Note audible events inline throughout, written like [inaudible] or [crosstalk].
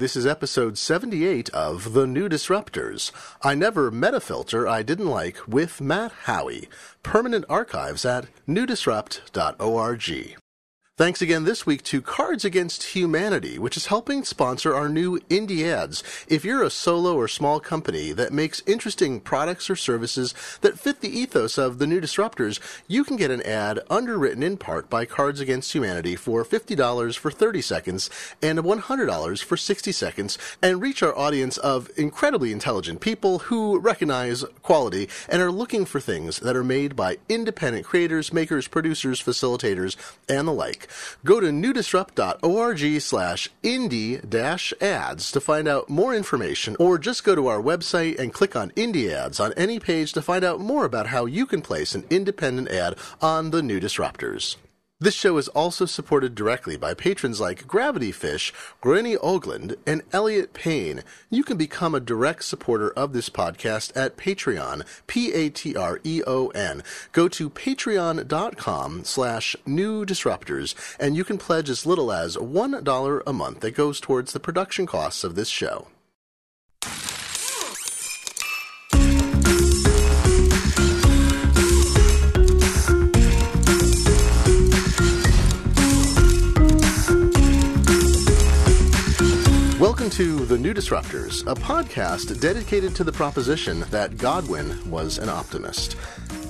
This is episode 78 of The New Disruptors. I never met a filter I didn't like with Matt Haughey. Permanent archives at newdisrupt.org. Thanks again this week to Cards Against Humanity, which is helping sponsor our new indie ads. If you're a solo or small company that makes interesting products or services that fit the ethos of the new disruptors, you can get an ad underwritten in part by Cards Against Humanity for $50 for 30 seconds and $100 for 60 seconds and reach our audience of incredibly intelligent people who recognize quality and are looking for things that are made by independent creators, makers, producers, facilitators, and the like. Go to newdisrupt.org slash indie dash ads to find out more information, or just go to our website and click on indie ads on any page to find out more about how you can place an independent ad on the new disruptors. This show is also supported directly by patrons like Gravity Fish, Rönne Ogland, and Elliot Payne. You can become a direct supporter of this podcast at Patreon, P-A-T-R-E-O-N. Go to patreon.com slash new disruptors, and you can pledge as little as $1 a month that goes towards the production costs of this show. Welcome to The New Disruptors, a podcast dedicated to the proposition that Godwin was an optimist.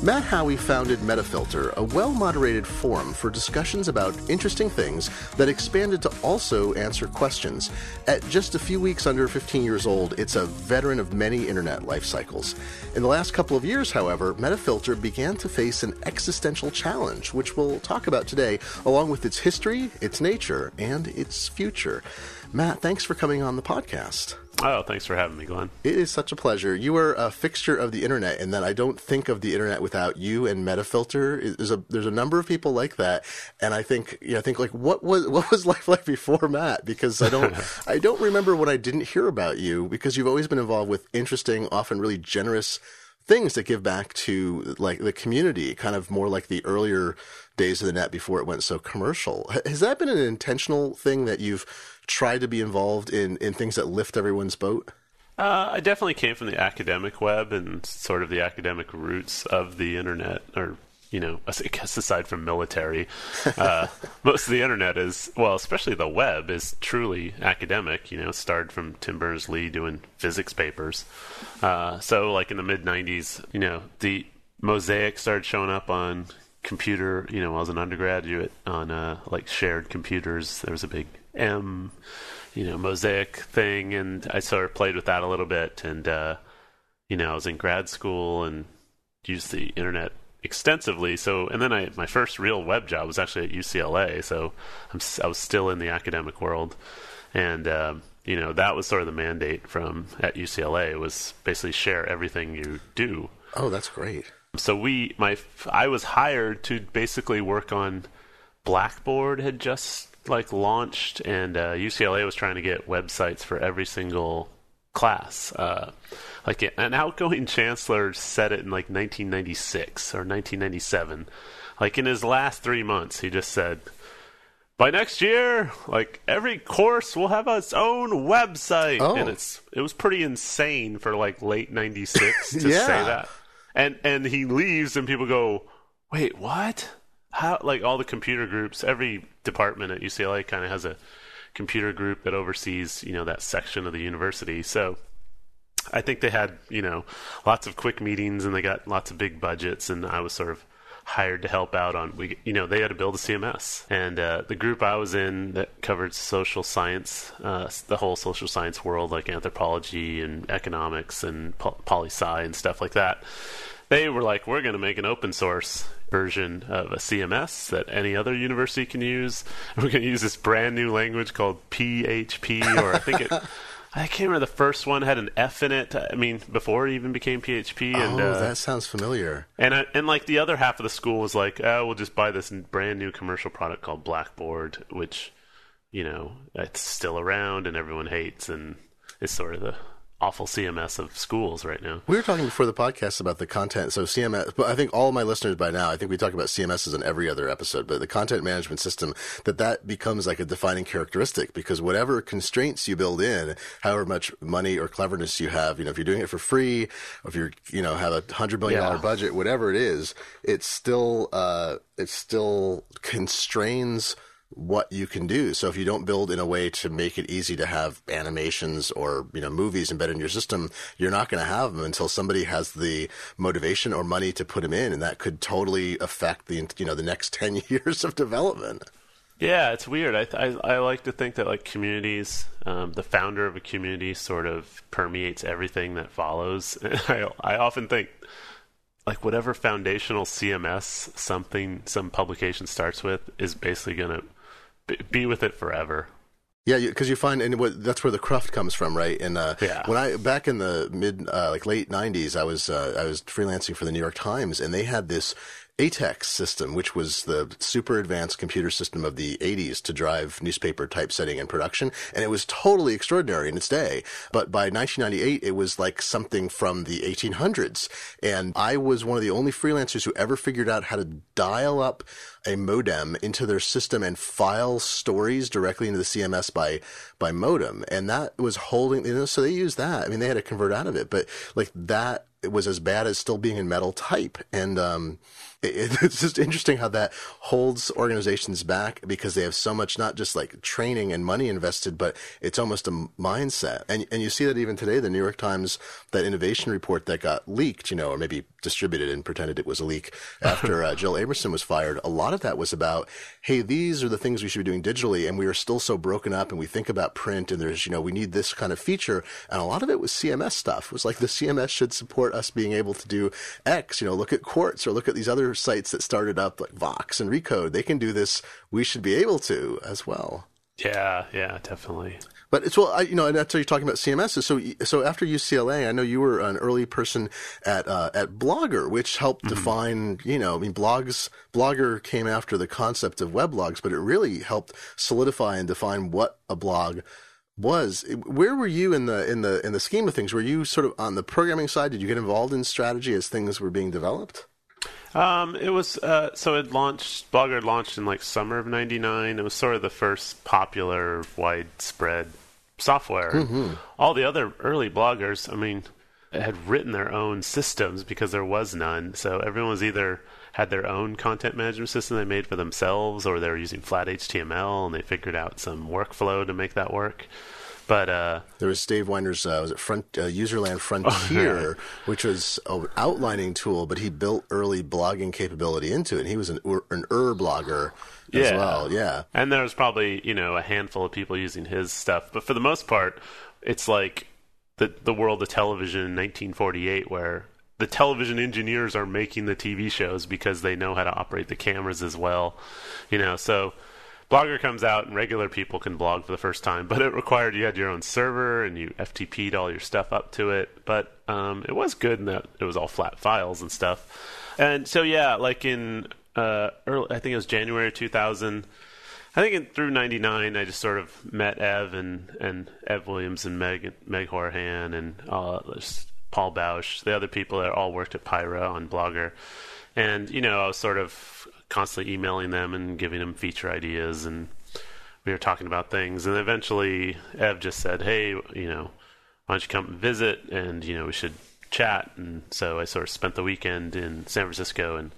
Matt Haughey founded Metafilter, a well moderated forum for discussions about interesting things that expanded to also answer questions. At just a few weeks under 15 years old, it's a veteran of many internet life cycles. In the last couple of years, however, Metafilter began to face an existential challenge, which we'll talk about today, along with its history, its nature, and its future. Matt, thanks for coming on the podcast. Oh, thanks for having me, Glenn. It is such a pleasure. You are a fixture of the internet, and that I don't think of the internet without you and Metafilter. There's a there's a number of people like that, and I think you know, I think like what was what was [laughs] life like before Matt? Because I don't [laughs] I don't remember when I didn't hear about you because you've always been involved with interesting, often really generous things that give back to like the community, kind of more like the earlier days of the net before it went so commercial. Has that been an intentional thing that you've tried to be involved in, in things that lift everyone's boat? Uh, I definitely came from the academic web and sort of the academic roots of the internet, or you know, I guess aside from military, uh, [laughs] most of the internet is well, especially the web is truly academic. You know, started from Tim Berners Lee doing physics papers. Uh, so, like in the mid '90s, you know, the Mosaic started showing up on computer. You know, I was an undergraduate on uh, like shared computers. There was a big M, you know, Mosaic thing, and I sort of played with that a little bit. And uh, you know, I was in grad school and used the internet extensively. So, and then I my first real web job was actually at UCLA. So, I'm I was still in the academic world, and um, you know that was sort of the mandate from at UCLA was basically share everything you do. Oh, that's great. So we my I was hired to basically work on Blackboard had just like launched, and uh, UCLA was trying to get websites for every single class. Uh, like an outgoing chancellor said it in like 1996 or 1997. Like in his last three months, he just said, "By next year, like every course will have its own website." Oh. And it's it was pretty insane for like late '96 [laughs] to Yeah. say that. And and he leaves, and people go, "Wait, what?" How like all the computer groups, every department at UCLA kind of has a computer group that oversees you know that section of the university. So I think they had you know lots of quick meetings and they got lots of big budgets, and I was sort of hired to help out on we you know they had to build a CMS and uh, the group I was in that covered social science uh, the whole social science world like anthropology and economics and po- poli sci and stuff like that they were like we're going to make an open source version of a CMS that any other university can use [laughs] we're going to use this brand new language called PHP or I think it [laughs] I can't remember the first one had an F in it. I mean, before it even became PHP, and oh, uh, that sounds familiar. and I, and like the other half of the school was like, oh, we'll just buy this brand new commercial product called Blackboard, which you know it's still around and everyone hates, and it's sort of the awful CMS of schools right now. We were talking before the podcast about the content. So CMS, but I think all my listeners by now, I think we talk about CMSs in every other episode, but the content management system, that that becomes like a defining characteristic because whatever constraints you build in, however much money or cleverness you have, you know, if you're doing it for free, or if you're, you know, have a hundred million dollar Yeah. budget, whatever it is, it still, uh, it still constrains what you can do. So if you don't build in a way to make it easy to have animations or, you know, movies embedded in your system, you're not going to have them until somebody has the motivation or money to put them in. And that could totally affect the, you know, the next [laughs] 10 years of development. Yeah, it's weird. I, I I like to think that like communities, um, the founder of a community sort of permeates everything that follows. [laughs] I I often think like whatever foundational CMS something some publication starts with is basically going to be with it forever. Yeah, because you, find, and what, that's where the cruft comes from, right? And uh, Yeah. when I back in the mid, uh, like late '90s, I was uh, I was freelancing for the New York Times, and they had this ATEX system, which was the super advanced computer system of the 80s to drive newspaper typesetting and production, and it was totally extraordinary in its day. But by 1998, it was like something from the 1800s, and I was one of the only freelancers who ever figured out how to dial up a modem into their system and file stories directly into the CMS by by modem, and that was holding. You know, so they used that. I mean, they had to convert out of it, but like that. Was as bad as still being in metal type, and um, it, [laughs] it's just interesting how that holds organizations back because they have so much not just like training and money invested, but it's almost a mindset. And and you see that even today, the New York Times that innovation report that got leaked, you know, or maybe distributed and pretended it was a leak [laughs] after uh, Jill Abramson was fired. A lot of that was about, hey, these are the things we should be doing digitally, and we are still so broken up, and we think about print, and there's you know we need this kind of feature, and a lot of it was CMS stuff. It was like the CMS should support us being able to do X. You know, look at Quartz or look at these other sites that started up like Vox and Recode. They can do this. We should be able to as well. Yeah, yeah, definitely. But it's well, I, you know, and that's how you're talking about CMS. So, so after UCLA, I know you were an early person at uh, at Blogger, which helped define. You know, I mean, blogs. Blogger came after the concept of weblogs, but it really helped solidify and define what a blog was. Where were you in the in the in the scheme of things? Were you sort of on the programming side? Did you get involved in strategy as things were being developed? Um, it was uh, so it launched. Blogger launched in like summer of '99. It was sort of the first popular, widespread software. All the other early bloggers, I mean, had written their own systems because there was none. So everyone was either had their own content management system they made for themselves, or they were using flat HTML and they figured out some workflow to make that work. But uh, There was Dave Winer's uh, was it front uh, Userland [laughs] Frontier, which was an outlining tool, but he built early blogging capability into it. And he was an an ur blogger as Yeah. well. Yeah, And there was probably, you know, a handful of people using his stuff. But for the most part, it's like the the world of television in 1948 where the television engineers are making the TV shows because they know how to operate the cameras as well. You know, so Blogger comes out and regular people can blog for the first time, but it required you had your own server and you FTP'd all your stuff up to it. But um, it was good in that it was all flat files and stuff. And so yeah, like in uh, early, I think it was January 2000. I think in, through '99, I just sort of met Ev and, and Ev Williams and Meg Meg Hourihan and uh, Paul Bausch, the other people that all worked at Pyra on Blogger, and you know I was sort of constantly emailing them and giving them feature ideas, and we were talking about things, and eventually Ev just said, "Hey, you know, why don't you come visit, and you know we should chat," and so I sort of spent the weekend in San Francisco and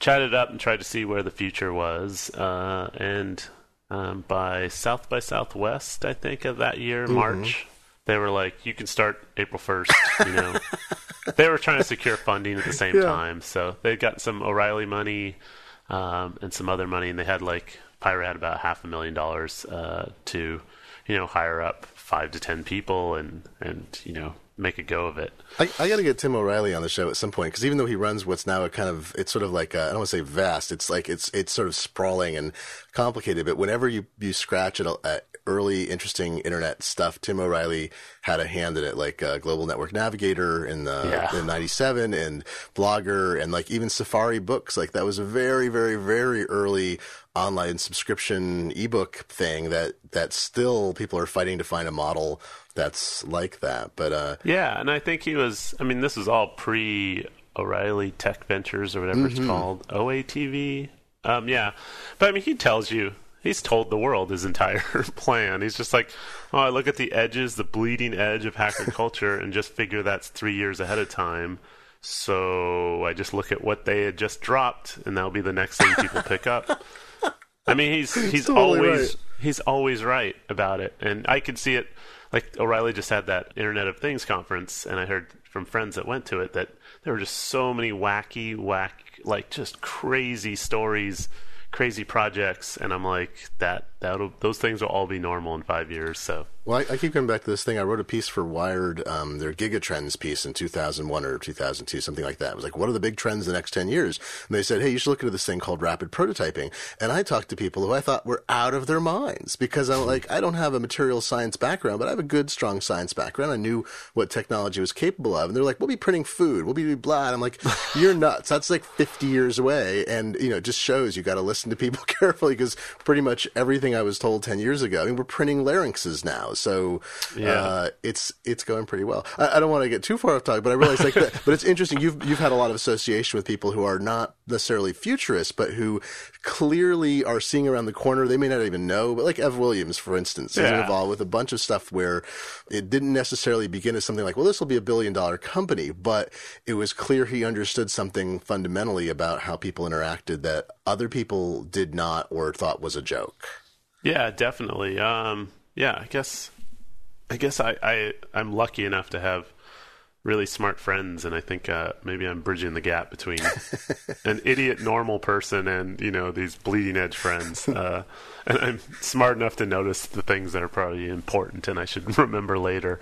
chatted up and tried to see where the future was. Uh, and um, by South by Southwest, I think of that year, March, they were like, "You can start April 1st, You know, [laughs] they were trying to secure funding at the same Yeah. time, so they got some O'Reilly money um, and some other money, and they had like Pyra had about half a million dollars uh, to, you know, hire up five to ten people and and you know make a go of it. I, I got to get Tim O'Reilly on the show at some point because even though he runs what's now a kind of it's sort of like uh, I don't want to say vast. It's like it's it's sort of sprawling and complicated. But whenever you you scratch at, a, at early interesting internet stuff. Tim O'Reilly had a hand in it, like uh, Global Network Navigator in the Yeah. in '97, and Blogger, and like even Safari Books. Like that was a very, very, very early online subscription ebook thing that that still people are fighting to find a model that's like that. But uh, Yeah, and I think he was. I mean, this is all pre O'Reilly Tech Ventures or whatever it's called, OATV. Um, yeah, but I mean, he tells you. He's told the world his [laughs] entire plan. He's just like, oh, I look at the edges, the bleeding edge of hacker culture, and just figure that's three years ahead of time. So I just look at what they had just dropped, and that'll be the next thing people pick up. I mean, he's he's [laughs] Totally always right. he's always right about it, and I can see it. Like O'Reilly just had that Internet of Things conference, and I heard from friends that went to it that there were just so many wacky, whack, like just crazy stories, crazy projects, and I'm like that. that'll those things will all be normal in five years. So Well, I, I keep coming back to this thing. I wrote a piece for Wired, um, their Gigatrends piece in 2001 or 2002, something like that. It was like, what are the big trends in the next 10 years? And they said, hey, you should look into this thing called rapid prototyping. And I talked to people who I thought were out of their minds because I'm like, I don't have a material science background, but I have a good, strong science background. I knew what technology was capable of. And they're like, we'll be printing food. We'll be blah. And I'm like, [laughs] you're nuts. That's like 50 years away. And, you know, it just shows you got to listen to people [laughs] carefully because pretty much everything I was told 10 years ago, I mean, we're printing larynxes now. So, Yeah. uh, it's, it's going pretty well. I, I don't want to get too far off topic, but I realize like that, but it's interesting. You've, you've had a lot of association with people who are not necessarily futurists, but who clearly are seeing around the corner. They may not even know, but like Ev Williams, for instance, is involved with a bunch of stuff where it didn't necessarily begin as something like, well, this will be a billion dollar company, but it was clear he understood something fundamentally about how people interacted that other people did not or thought was a joke. Yeah, definitely. Um, yeah, I guess, I guess I, I I'm lucky enough to have really smart friends, and I think uh, maybe I'm bridging the gap between [laughs] an idiot normal person and you know these bleeding edge friends. Uh, and I'm smart enough to notice the things that are probably important, and I should [laughs] remember later.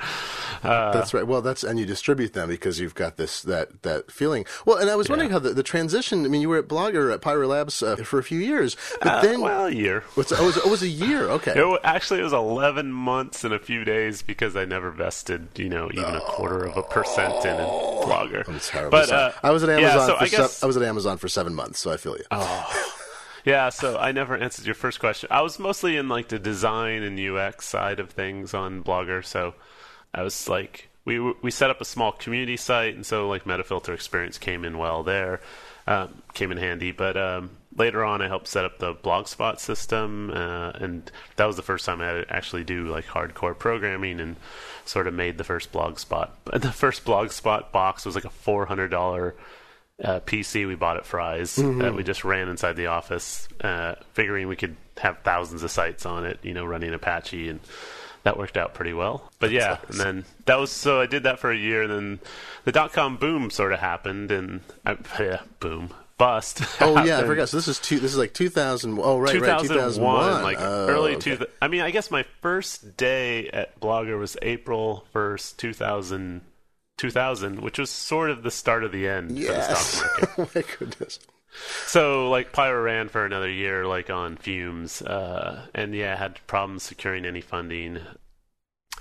Uh, That's right. Well, that's and you distribute them because you've got this that that feeling. Well, and I was wondering how the, the transition. I mean, you were at Blogger at Pyra Labs uh, for a few years, but uh, then well, a year. what's oh, it was, it was a year. [laughs] Okay. It, actually, it was 11 months and a few days because I never vested, you know, even a quarter of a percent in a blogger. But uh, I was at Amazon. yeah, so for I guess, se- I was at Amazon for seven months, so I feel you. [laughs] yeah. So I never answered your first question. I was mostly in like the design and UX side of things on Blogger. So I was like, we we set up a small community site, and so like Metafilter experience came in well there, um, came in handy. But um, later on, I helped set up the Blogspot system, uh, and that was the first time I had to actually do like hardcore programming and sort of made the first Blogspot. And [laughs] the first Blogspot box was like a four hundred dollar uh, PC we bought at Fry's that we just ran inside the office, uh, figuring we could have thousands of sites on it, you know, running Apache, and that worked out pretty well. But yeah, and then that was so I did that for a year, and then the dot com boom sort of happened, and I, yeah, boom, bust. [laughs] Oh yeah, I forgot. So this is two. This is like 2000. Oh right, right. 2001, 2001. like Oh, early okay. two. I mean, I guess my first day at Blogger was April first, 2000, 2000, which was sort of the start of the end for the Yes. stock market. [laughs] oh my goodness. So like Pyra ran for another year, like on fumes, uh, and yeah, had problems securing any funding.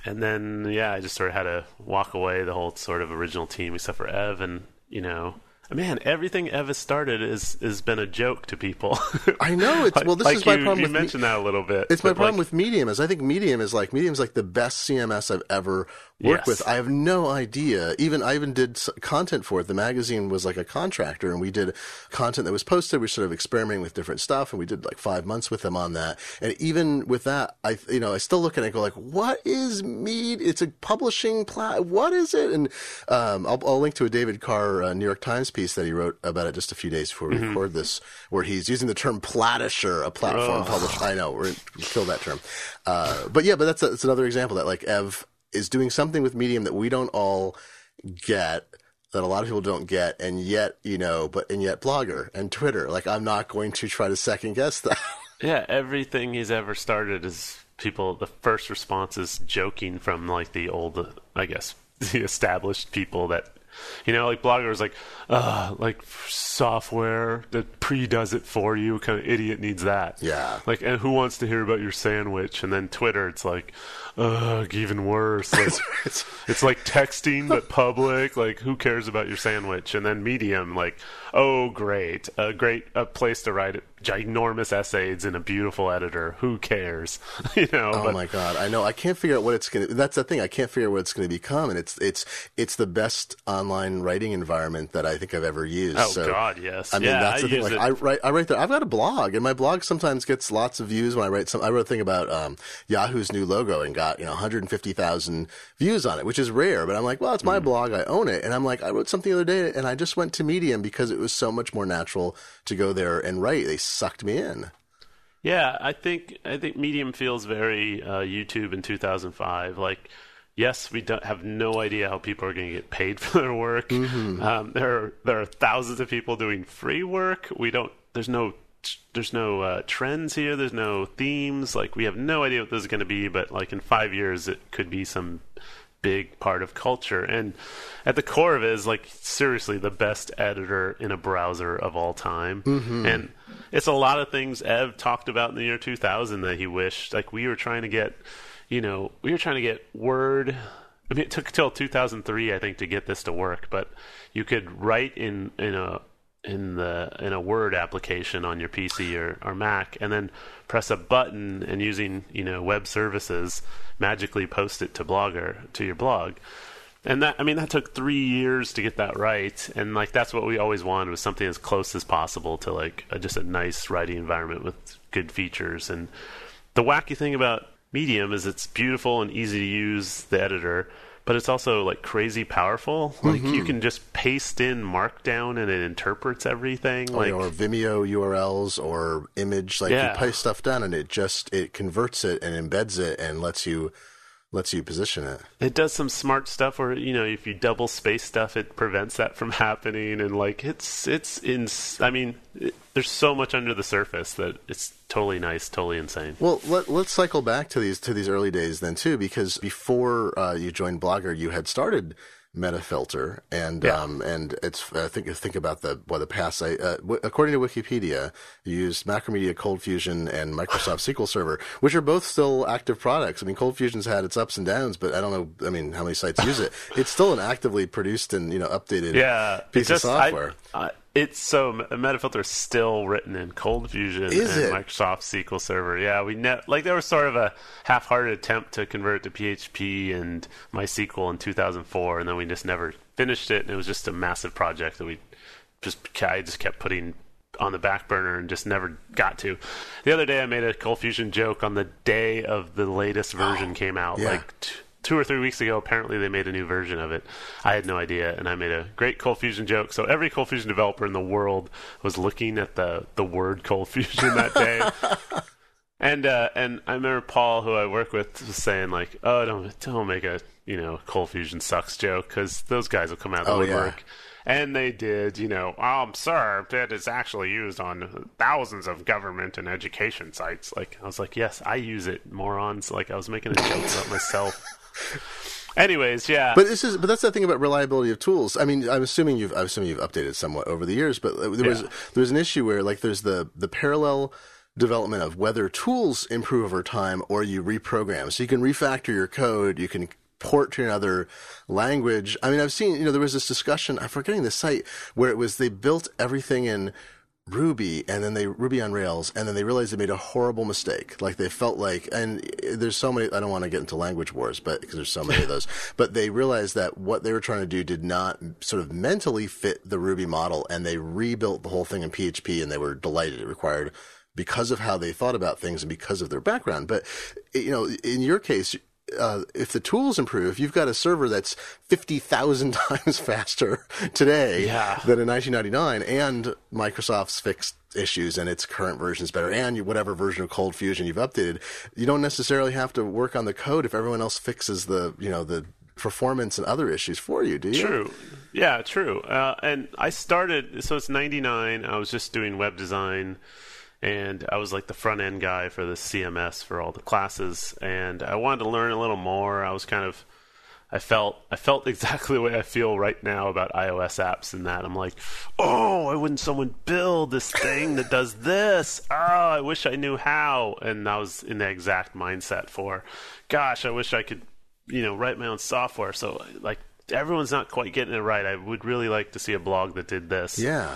And then yeah, I just sort of had to walk away the whole sort of original team except for Ev, and you know, man, everything Ev has started is has been a joke to people. [laughs] I know. It's well. This like is my you, problem You with me- mentioned that a little bit. It's my problem like, with Medium is I think Medium is like Medium's like the best CMS I've ever worked Yes. with. I have no idea. Even I even did content for it. The magazine was like a contractor, and we did content that was posted. We were sort of experimenting with different stuff, and we did like five months with them on that. And even with that, I you know I still look at it and go like, what is Mead? It's a publishing plat. What is it? And um, I'll, I'll link to a David Carr uh, New York Times piece that he wrote about it just a few days before we record this, where he's using the term platisher, a platform publisher. I know we're we kill that term, uh, but yeah, but that's a, that's another example that like Ev is doing something with Medium that we don't all get. That a lot of people don't get, and yet you know, but and yet Blogger and Twitter, like I'm not going to try to second guess that. [laughs] yeah, everything he's ever started is people. The first response is joking from like the old, I guess, [laughs] the established people that You know, like bloggers like, uh, like software that pre-does it for you. Kind of idiot needs that? Yeah. Like, and who wants to hear about your sandwich? And then Twitter, it's like, ugh, even worse. Like, [laughs] It's- it's like texting but public. Like, who cares about your sandwich? And then Medium, like, oh, great, a great a place to write ginormous essays in a beautiful editor. Who cares? [laughs] you know. Oh but, my god! I know. I can't figure out what it's gonna. That's the thing. I can't figure out what it's gonna become, and it's it's it's the best online writing environment that I think I've ever used. Oh so, God, yes. I mean, yeah, that's I the thing. Like, it. I write, I write there. I've got a blog, and my blog sometimes gets lots of views when I write some. I wrote a thing about um, Yahoo's new logo and got you know 150,000 views on it, which is rare. But I'm like, well, it's my blog. I own it, and I'm like, I wrote something the other day, and I just went to Medium because it was so much more natural to go there and write. They sucked me in. Yeah, I think I think Medium feels very uh, YouTube in 2005. Like, yes, we don't have no idea how people are going to get paid [laughs] for their work. Um, there are there are thousands of people doing free work. We don't. There's no. There's no uh, trends here. There's no themes. Like we have no idea what this is going to be. But like in five years, it could be some big part of culture. And at the core of it is like seriously the best editor in a browser of all time. And it's a lot of things Ev talked about in the year 2000 that he wished. Like we were trying to get, you know, we were trying to get Word. I mean, it took till 2003, I think, to get this to work. But you could write in in a in the in a Word application on your PC or, or Mac, and then press a button and using you know web services magically post it to Blogger to your blog. And that I mean that took three years to get that right, and like that's what we always wanted was something as close as possible to like a, just a nice writing environment with good features. And the wacky thing about Medium is it's beautiful and easy to use the editor, but it's also like crazy powerful. Like you mm-hmm. can just paste in Markdown and it interprets everything. Oh, or, like or Vimeo URLs or image, like Yeah. you paste stuff down and it just it converts it and embeds it and lets you lets you position it. it does some smart stuff where you know if you double space stuff it prevents that from [laughs] happening and like it's it's in i mean it, there's so much under the surface that it's totally nice totally insane Well, let, let's cycle back to these to these early days then too, because before uh, you joined Blogger, you had started Metafilter, and Yeah. um, and it's I think think about the what the past. I, uh, w- according to Wikipedia, you used Macromedia, Cold Fusion, and Microsoft [laughs] SQL Server, which are both still active products. I mean, Cold Fusion's had its ups and downs, but I don't know. I mean, how many sites use it? [laughs] It's still an actively produced and you know updated yeah piece it's of just- I- software. I- it's so metafilter is still written in cold fusion Is and it? microsoft sql server yeah we ne- like there was sort of a half-hearted attempt to convert to php and mysql in 2004 and then we just never finished it and it was just a massive project that we just I just kept putting on the back burner and just never got to. The other day I made a Cold Fusion joke on the day of the latest version oh, came out. yeah. Like t- two or three weeks ago, apparently they made a new version of it. I had no idea, and I made a great Cold Fusion joke. So every Cold Fusion developer in the world was looking at the the word Cold Fusion that day. [laughs] And uh, and I remember Paul, who I work with, was saying like, "Oh, don't don't make a you know Cold Fusion sucks joke because those guys will come out of the Oh, yeah. And they did, you know, um, sir, it is actually used on thousands of government and education sites. Like, I was like, yes, I use it, morons. Like, I was making a joke about myself. [laughs] [laughs] Anyways, yeah. But this is, but that's the thing about reliability of tools. I mean, I'm assuming you've, I'm assuming you've updated somewhat over the years, but there was, there was an issue where like there's the, the parallel development of whether tools improve over time or you reprogram. So you can refactor your code, you can port to another language. I mean, I've seen, you know, there was this discussion, I'm forgetting the site where it was, they built everything in Ruby and then they Ruby on Rails and then they realized they made a horrible mistake. Like they felt like, and there's so many, I don't want to get into language wars, but because there's so many of [laughs] those, but they realized that what they were trying to do did not sort of mentally fit the Ruby model and they rebuilt the whole thing in PHP and they were delighted. It required because of how they thought about things and because of their background. But, you know, in your case, uh, if the tools improve, if you've got a server that's 50,000 [laughs] times faster today Yeah. than in 1999 and Microsoft's fixed issues and its current version is better and you, whatever version of Cold Fusion you've updated, you don't necessarily have to work on the code if everyone else fixes the, you know, the performance and other issues for you, do you? True. Yeah, true. Uh, and I started, so it's 99. I was just doing web design, and I was like the front end guy for the CMS for all the classes. And I wanted to learn a little more. I was kind of, I felt I felt [laughs] exactly the way I feel right now about iOS apps and that I'm like, oh, why wouldn't someone build this thing that does this? Oh, I wish I knew how. And I was in the exact mindset for, gosh, I wish I could, you know, write my own software. So like everyone's not quite getting it right. I would really like to see a blog that did this. Yeah.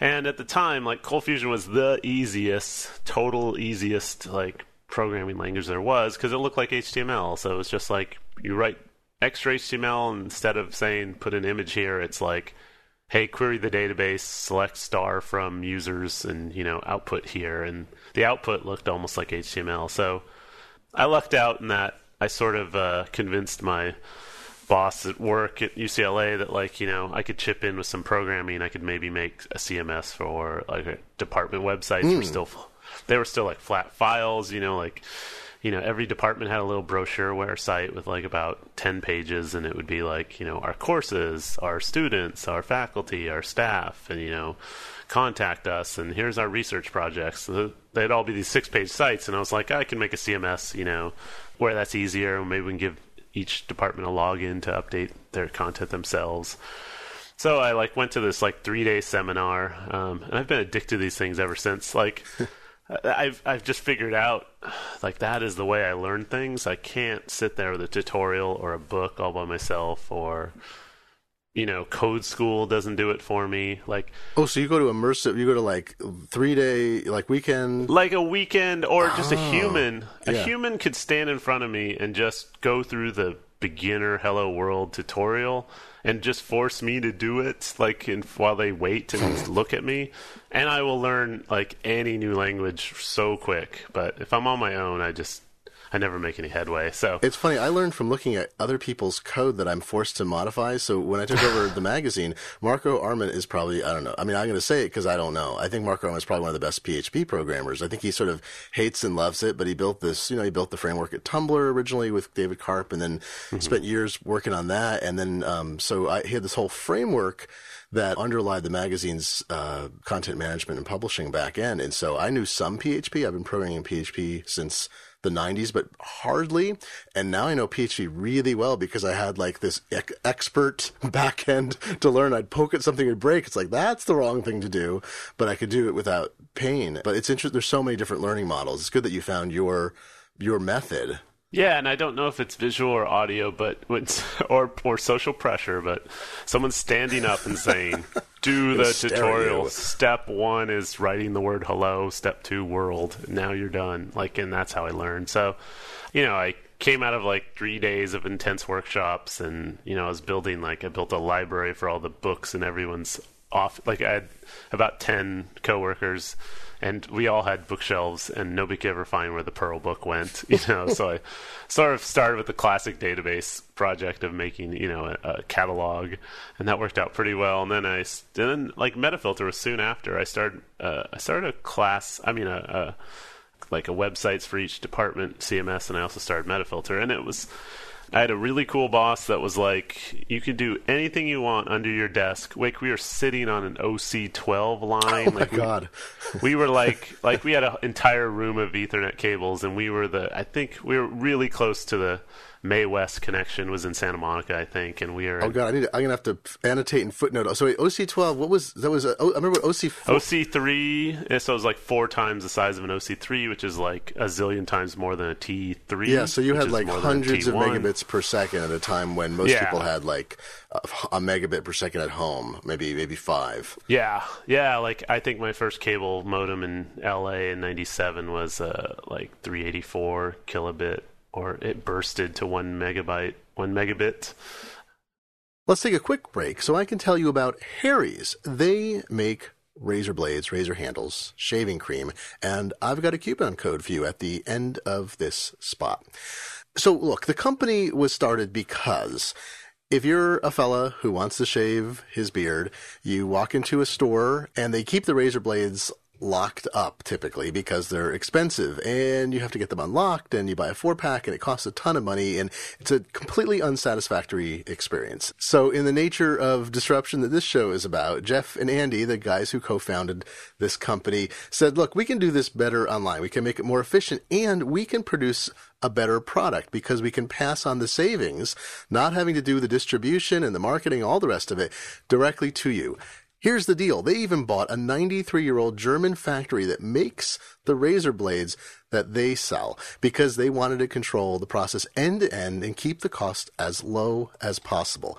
And at the time, like Cold Fusion was the easiest, total easiest like programming language there was because it looked like HTML. So it was just like you write extra HTML instead of saying put an image here, it's like, hey, query the database, select star from users, and you know output here. And the output looked almost like HTML. So I lucked out in that I sort of uh, convinced my boss at work at UCLA that like you know I could chip in with some programming. I could maybe make a CMS for like department websites Mm. were still they were still like flat files. You know, like you know every department had a little brochureware site with like about ten pages, and it would be like you know our courses, our students, our faculty, our staff, and you know contact us and here's our research projects so they'd all be these six page sites and i was like i can make a cms you know where that's easier and maybe we can give each department a login to update their content themselves. So I like went to this like three day seminar, um, and I've been addicted to these things ever since. Like [laughs] I've I've just figured out like that is the way I learn things. I can't sit there with a tutorial or a book all by myself or you know, code school doesn't do it for me. Like Oh, so you go to immersive, you go to like three day, like weekend. like a weekend or just a Oh, human a yeah. human could stand in front of me and just go through the beginner hello world tutorial and just force me to do it like in, while they wait and look at me and i will learn like any new language so quick but if i'm on my own i just i never make any headway so It's funny. I learned from looking at other people's code that I'm forced to modify. So when I took over the magazine, Marco Arment is probably I don't know. I mean, I'm going to say it because I don't know. I think Marco Arment is probably one of the best PHP programmers. I think he sort of hates and loves it, but he built this. You know, he built the framework at Tumblr originally with David Karp, and then spent years working on that. And then um, so I, he had this whole framework that underlie the magazine's uh, content management and publishing back end. And so I knew some PHP. I've been programming in PHP since the 90s, but hardly. And now I know PHP really well because I had like this ec- expert [laughs] back end to learn. I'd poke at something and break. It's like, that's the wrong thing to do, but I could do it without pain. But it's interesting. There's so many different learning models. It's good that you found your, your method. Yeah, and I don't know if it's visual or audio, but [laughs] or or social pressure, but someone's standing up and saying, "Do [laughs] the Stereo. tutorial. Step one is writing the word hello. Step two, world. Now you're done." Like, and that's how I learned. So, you know, I came out of like three days of intense workshops, and you know, I was building like I built a library for all the books and everyone's off. Like, I had about ten coworkers and we all had bookshelves and nobody could ever find where the Perl book went [laughs] you know? So i sort of started with the classic database project of making you know a, a catalog and that worked out pretty well. And then I and then like metafilter was soon after i started uh, i started a class i mean a, a like a websites for each department cms and i also started metafilter. And it was I had a really cool boss that was like, you can do anything you want under your desk. Like we were sitting on an OC12 line. Oh my like we- God. we were [laughs] like like we had an entire room of ethernet cables and we were the i think we were really close to the MAE West connection was in santa monica i think and we are. Oh God, I need to, I'm going to have to annotate and footnote. So wait, OC12, what was, that was, uh, oh, I remember OC4. oc3 eh, so it was like four times the size of an oc3 which is like a zillion times more than a t3 Yeah, so you had like more than a hundreds of megabits per second at a time when most Yeah. people had like a, a megabit per second at home, maybe maybe five. Yeah, yeah. Like I think my first cable modem in LA in '97 was uh, like 384 kilobit, or it bursted to one megabyte, one megabit. Let's take a quick break so I can tell you about Harry's. They make razor blades, razor handles, shaving cream, and I've got a coupon code for you at the end of this spot. So look, the company was started because if you're a fella who wants to shave his beard, you walk into a store and they keep the razor blades locked up typically because they're expensive and you have to get them unlocked and you buy a four pack and it costs a ton of money and it's a completely unsatisfactory experience. So in the nature of disruption that this show is about, Jeff and Andy, the guys who co-founded this company said, look, we can do this better online. We can make it more efficient and we can produce a better product because we can pass on the savings, not having to do the distribution and the marketing, all the rest of it directly to you. Here's the deal. They even bought a 93 year old German factory that makes the razor blades that they sell because they wanted to control the process end to end and keep the cost as low as possible.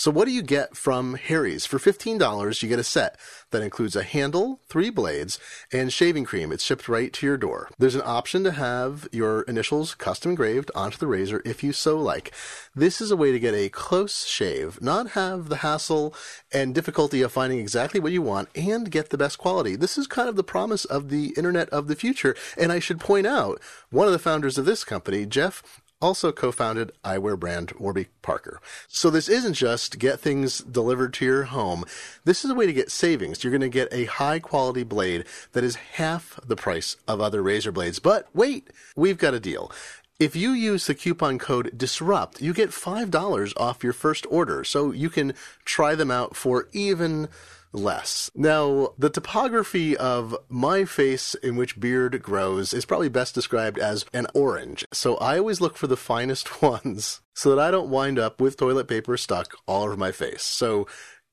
So what do you get from Harry's? For $15, you get a set that includes a handle, three blades, and shaving cream. It's shipped right to your door. There's an option to have your initials custom engraved onto the razor if you so like. This is a way to get a close shave, not have the hassle and difficulty of finding exactly what you want and get the best quality. This is kind of the promise of the internet of the future. And I should point out, one of the founders of this company, Jeff, also co-founded eyewear brand Warby Parker. So this isn't just get things delivered to your home. This is a way to get savings. You're going to get a high quality blade that is half the price of other razor blades. But wait, we've got a deal. If you use the coupon code DISRUPT, you get $5 off your first order. So you can try them out for even less. Now, the topography of my face in which beard grows is probably best described as an orange. So I always look for the finest [laughs] ones so that I don't wind up with toilet paper stuck all over my face. So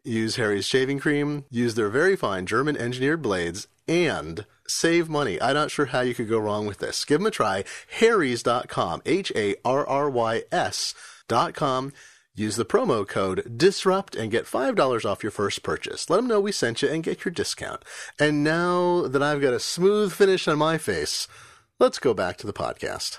use Harry's shaving cream, use their very fine German engineered blades, and save money. I'm not sure how you could go wrong with this. Give them a try. Harry's.com, H A R R Y S.com. Use the promo code DISRUPT and get $5 off your first purchase. Let them know we sent you and get your discount. And now that I've got a smooth finish on my face, let's go back to the podcast.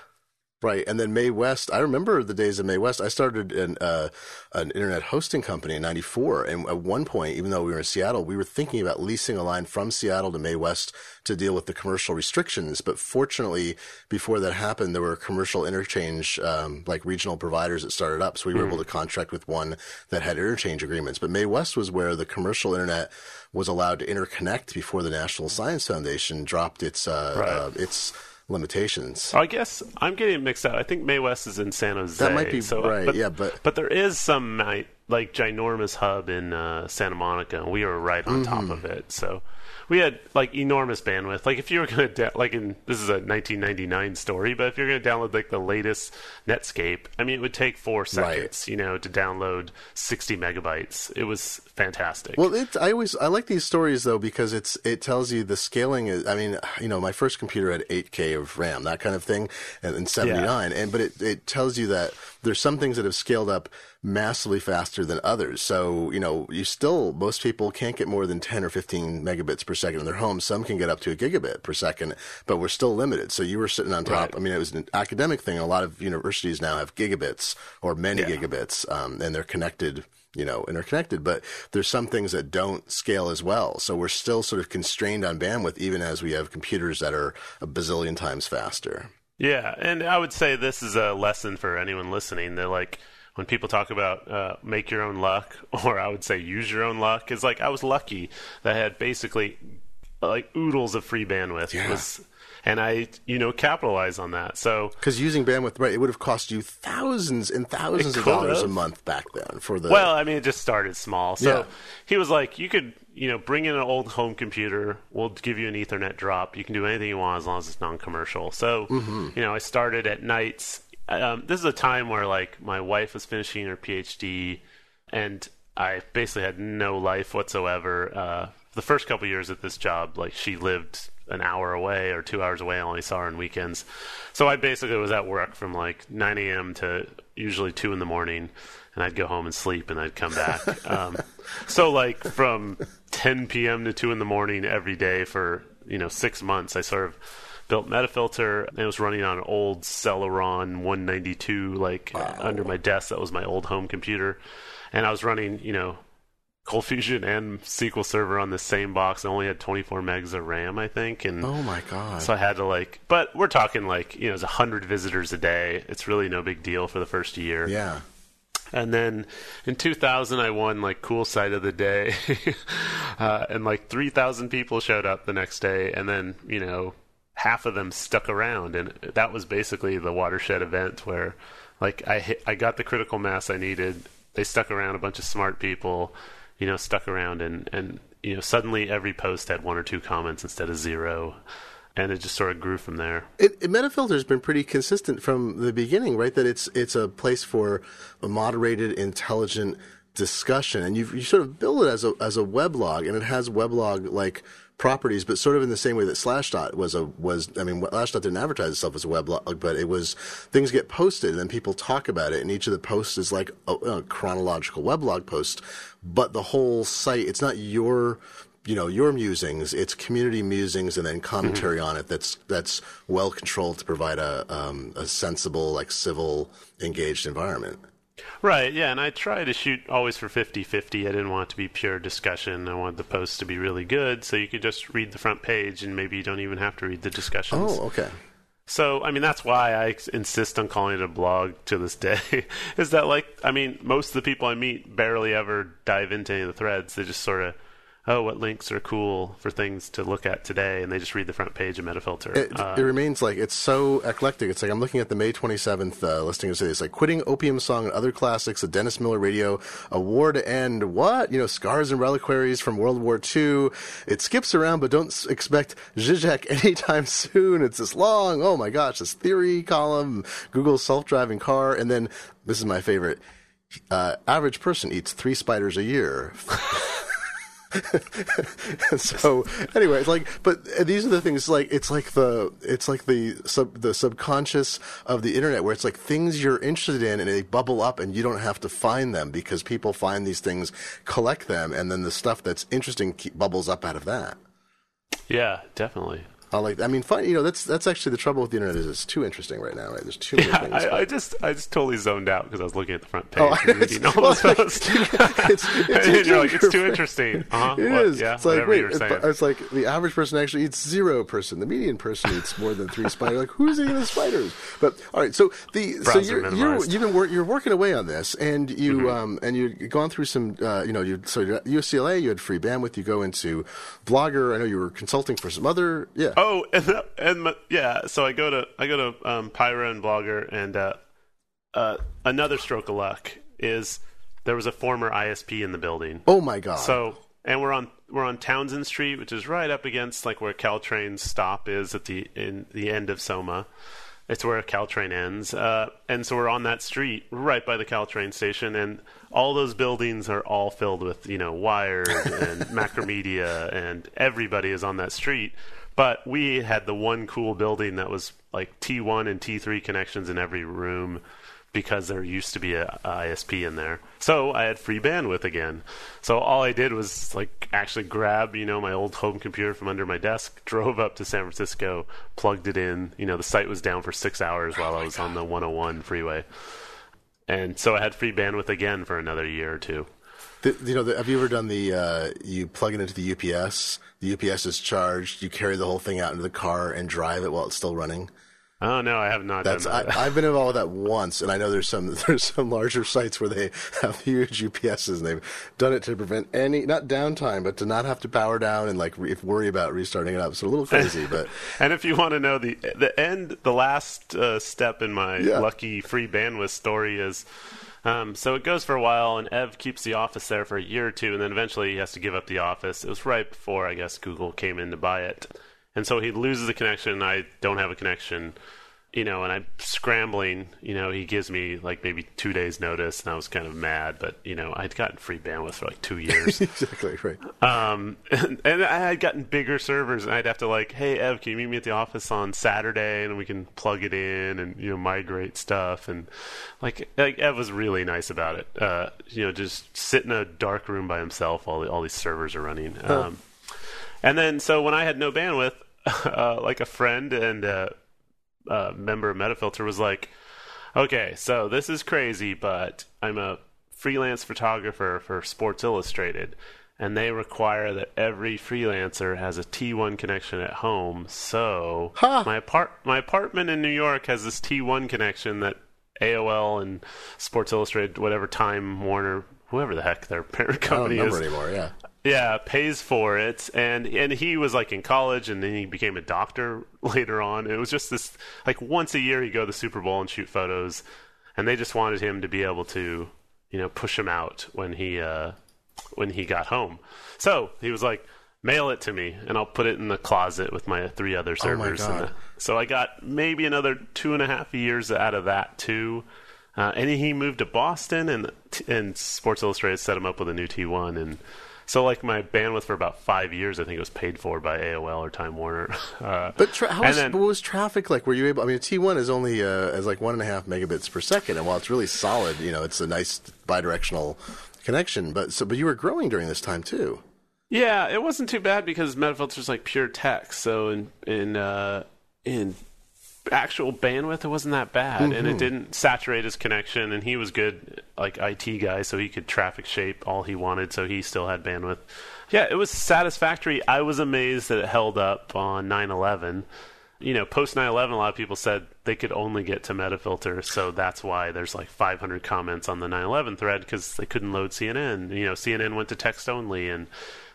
Right, and then MAE West. I remember the days of MAE West. I started an uh, an internet hosting company in '94, and at one point, even though we were in Seattle, we were thinking about leasing a line from Seattle to MAE West to deal with the commercial restrictions. But fortunately, before that happened, there were commercial interchange, um, like regional providers that started up, so we were mm. able to contract with one that had interchange agreements. But MAE West was where the commercial internet was allowed to interconnect before the National Science Foundation dropped its uh, right. uh, its limitations. I guess I'm getting mixed up. I think MAE West is in San Jose. That might be so, right. But, yeah, but but there is some like ginormous hub in uh, Santa Monica, and we were right on mm-hmm. top of it. So we had like enormous bandwidth. Like if you were going to da- like in this is a 1999 story, but if you're going to download like the latest Netscape, I mean it would take four seconds, right. you know, to download 60 megabytes. It was fantastic. Well, it, I always I like these stories though because it's it tells you the scaling is. I mean, you know, my first computer had 8K of RAM, that kind of thing, and, and 79, yeah. and but it it tells you that there's some things that have scaled up massively faster than others. So, you know, you still, most people can't get more than 10 or 15 megabits per second in their home. Some can get up to a gigabit per second, but we're still limited. So you were sitting on top. Right. I mean, it was an academic thing. A lot of universities now have gigabits or many yeah. gigabits, um, and they're connected you know, interconnected, but there's some things that don't scale as well. So we're still sort of constrained on bandwidth, even as we have computers that are a bazillion times faster. Yeah, and I would say this is a lesson for anyone listening. That like when people talk about uh, make your own luck, [laughs] or I would say use your own luck, is like I was lucky that I had basically like oodles of free bandwidth. Yeah. Was, and I, you know, capitalize on that. So because using bandwidth, right, it would have cost you thousands and thousands of dollars have. a month back then for the. Well, I mean, it just started small. So yeah. he was like, you could you know, bring in an old home computer. We'll give you an Ethernet drop. You can do anything you want as long as it's non-commercial. So, mm-hmm. you know, I started at nights. Um, this is a time where like my wife was finishing her PhD, and I basically had no life whatsoever. Uh, the first couple years at this job, like she lived an hour away or two hours away. I only saw her on weekends, so I basically was at work from like 9 a.m. to usually two in the morning and I'd go home and sleep, and I'd come back. [laughs] um, so like from 10 p.m. to 2 in the morning every day for you know six months, I sort of built Metafilter. And it was running on an old Celeron 192, like wow. under my desk. That was my old home computer, and I was running you know Cold Fusion and SQL Server on the same box. I only had 24 megs of RAM, I think. And oh my god! So I had to like, but we're talking like you know, it's hundred visitors a day. It's really no big deal for the first year. Yeah And then in 2000, I won like cool site of the day, [laughs] uh, and like 3,000 people showed up the next day, and then you know half of them stuck around, and that was basically the watershed event where like I hit, I got the critical mass I needed. They stuck around, a bunch of smart people, you know, stuck around, and and you know suddenly every post had one or two comments instead of zero and it just sort of grew from there. It, it, Metafilter has been pretty consistent from the beginning, right? That it's it's a place for a moderated, intelligent discussion, and you you sort of build it as a as a weblog, and it has weblog like properties, but sort of in the same way that Slashdot was a was. I mean, Slashdot didn't advertise itself as a weblog, but it was things get posted and then people talk about it, and each of the posts is like a, a chronological weblog post, but the whole site it's not your you know your musings it's community musings and then commentary mm-hmm. on it that's that's well controlled to provide a um, a sensible like civil engaged environment right yeah and i try to shoot always for 50-50 i didn't want it to be pure discussion i wanted the posts to be really good so you could just read the front page and maybe you don't even have to read the discussions oh okay so, I mean, that's why I insist on calling it a blog to this day. [laughs] is that like, I mean, most of the people I meet barely ever dive into any of the threads. They just sort of oh, what links are cool for things to look at today, and they just read the front page of Metafilter. It, uh, it remains like it's so eclectic. It's like I'm looking at the May 27th uh, listing of cities, like quitting Opium Song and other classics, the Dennis Miller Radio, A War to End, what? You know, Scars and Reliquaries from World War II. It skips around, but don't expect Zizek [laughs] anytime soon. It's this long, oh my gosh, this theory column, Google's self-driving car, and then this is my favorite. Uh, average person eats three spiders a year. [laughs] [laughs] so anyway, it's like, but these are the things. Like, it's like the it's like the sub the subconscious of the internet, where it's like things you're interested in, and they bubble up, and you don't have to find them because people find these things, collect them, and then the stuff that's interesting bubbles up out of that. Yeah, definitely. I like. I mean, fun. You know, that's that's actually the trouble with the internet is it's too interesting right now. Right? There's too many yeah, things. I, I, just I just totally zoned out because I was looking at the front page oh, and reading [laughs] all those posts. it's, [laughs] it's, and you're like, it's too interesting. Uh-huh. It what? is. Yeah, it's like wait, it's, it's, like the average person actually eats zero person. The median person eats more than three spiders. Like who's eating the spiders? But all right, so the Browser so you're, you're you've been wor- you're working away on this, and you mm-hmm. um and you've gone through some uh, you know you so at UCLA you had free bandwidth. You go into Blogger. I know you were consulting for some other yeah. Oh, and and yeah, so I go to I go to um, Pyra and Blogger, and uh, uh, another stroke of luck is there was a former ISP in the building. Oh my god! So and we're on we're on Townsend Street, which is right up against like where Caltrain's stop is at the in the end of Soma. It's where Caltrain ends, uh, and so we're on that street right by the Caltrain station, and all those buildings are all filled with you know Wired and [laughs] Macromedia, and everybody is on that street. But we had the one cool building that was like T1 and T3 connections in every room because there used to be a, a, ISP in there. So I had free bandwidth again. So all I did was like actually grab, you know, my old home computer from under my desk, drove up to San Francisco, plugged it in. You know, the site was down for six hours while oh I was God. on the 101 freeway. And so I had free bandwidth again for another year or two. The, you know, the, have you ever done the uh, you plug it into the UPS? The UPS is charged. You carry the whole thing out into the car and drive it while it's still running. Oh no, I have not. That's that. I, have been involved with that once, and I know there's some [laughs] there's some larger sites where they have huge UPSs, and they've done it to prevent any not downtime, but to not have to power down and like re- worry about restarting it up. So a little crazy, but [laughs] and if you want to know the the end, the last uh, step in my yeah. lucky free bandwidth story is um, so it goes for a while, and Ev keeps the office there for a year or two, and then eventually he has to give up the office. It was right before, I guess, Google came in to buy it. And so he loses the connection. I don't have a connection you know, and I'm scrambling. You know, he gives me like maybe two days notice, and I was kind of mad, but you know, I'd gotten free bandwidth for like two years. [laughs] exactly right. Um, and, [laughs] and, I had gotten bigger servers, and I'd have to like, hey Ev, can you meet me at the office on Saturday, and we can plug it in and you know migrate stuff, and like like Ev was really nice about it. Uh, you know, just sit in a dark room by himself while all these servers are running. Huh. Um, and then so when I had no bandwidth, [laughs] uh, like a friend and uh, uh, member of Metafilter was like, okay, so this is crazy, but I'm a freelance photographer for Sports Illustrated, and they require that every freelancer has a T1 connection at home. So huh. my apart my apartment in New York has this T1 connection that AOL and Sports Illustrated, whatever Time Warner, whoever the heck their [laughs] parent I don't company remember is, anymore. Yeah. Yeah, pays for it, and and he was like in college, and then he became a doctor [laughs] later on. It was just this like once a year he'd go to the Super Bowl and shoot photos, and they just wanted him to be able to, you know, push him out when he uh, when he got home. So he was like, mail it to me, and I'll put it in the closet with my three other Oh servers. and God. the- so I got maybe another two and a half years out of that too. Uh, and he moved to Boston, and and Sports Illustrated set him up with a new T1, and so like my bandwidth for about five years, I think it was paid for by AOL or Time Warner. [laughs] Uh, But tra- how was, then- what was traffic like? Were you able? I mean, T one is only uh, is like one and a half megabits per second, and while it's really solid, you know, it's a nice bidirectional connection. But so, but you were growing during this time too. Yeah, it wasn't too bad because Metafilter's like pure text. So in in uh, in actual bandwidth, it wasn't that bad, and it mm-hmm. didn't saturate his connection. And he was good, like IT guy, so he could traffic shape all he wanted. So he still had bandwidth. Yeah, it was satisfactory. I was amazed that it held up on 9/11. You know, post 9/11, a lot of people said they could only get to Metafilter, so that's why there's like 500 comments on the 9/11 thread because they couldn't load CNN. You know, CNN went to text only, and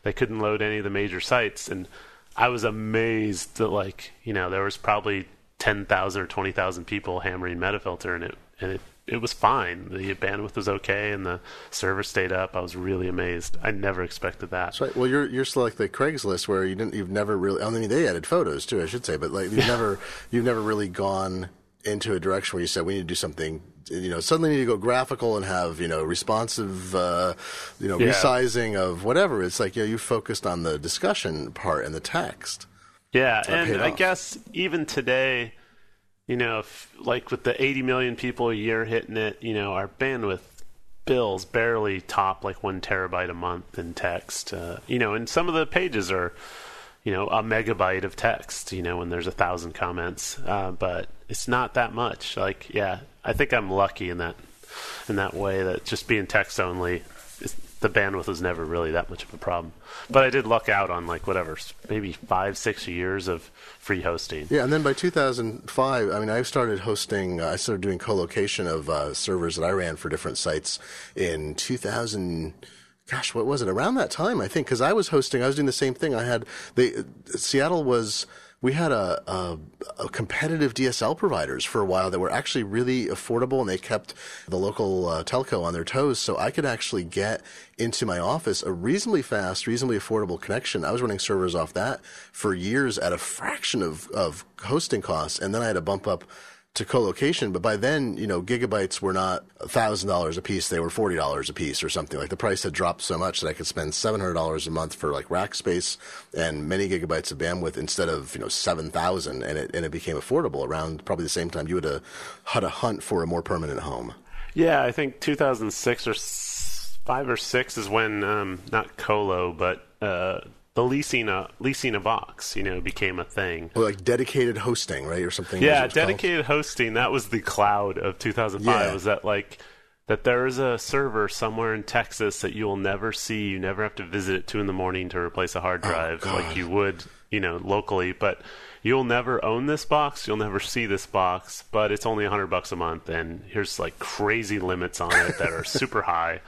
they couldn't load any of the major sites. And I was amazed that like you know there was probably 10,000 or 20,000 people hammering Metafilter, and it and it it was fine. The bandwidth was okay, and the server stayed up. I was really amazed. I never expected that. So, well, you're you're still like the Craigslist where you didn't, you've never really. I mean, they added photos too, I should say, but like you've never, you've never really gone into a direction where you said we need to do something. You know, suddenly need to go graphical and have you know responsive, uh, you know, Yeah. resizing of whatever. It's like you know, you focused on the discussion part and the text. Yeah, and I off. guess even today, you know, if, like with the 80 million people a year hitting it, you know, our bandwidth bills barely top like one terabyte a month in text. Uh, you know, and some of the pages are, you know, a megabyte of text. You know, when there's a thousand comments, uh, but it's not that much. Like, yeah, I think I'm lucky in that in that way that just being text only. The bandwidth was never really that much of a problem, but I did luck out on like whatever, maybe five, six years of free hosting. Yeah, and then by 2005, I mean, I started hosting. Uh, I started doing co-location of uh, servers that I ran for different sites in 2000. Gosh, what was it? Around that time, I think, because I was hosting. I was doing the same thing. I had they Seattle was. We had a, a, a competitive DSL providers for a while that were actually really affordable, and they kept the local uh, telco on their toes. So I could actually get into my office a reasonably fast, reasonably affordable connection. I was running servers off that for years at a fraction of, of hosting costs, and then I had to bump up to co-location. But by then, you know, gigabytes were not thousand dollars a piece; they were forty dollars a piece or something. Like the price had dropped so much that I could spend seven hundred dollars a month for like rack space and many gigabytes of bandwidth instead of you know seven thousand, and it and it became affordable around probably the same time you would have had a hunt for a more permanent home. Yeah, I think 2006 or s- five or six is when um, not Colo, but uh, the leasing a leasing a box, you know, became a thing. Or like dedicated hosting, right, or something. Yeah, it called? dedicated hosting. That was the cloud of 2005. Yeah. Was that like that? There is a server somewhere in Texas that you will never see. You never have to visit at two in the morning to replace a hard oh, drive like Oh, God. you would, you know, locally. But you'll never own this box. You'll never see this box. But it's only a hundred bucks a month, and here's like crazy limits on it that are super [laughs] high.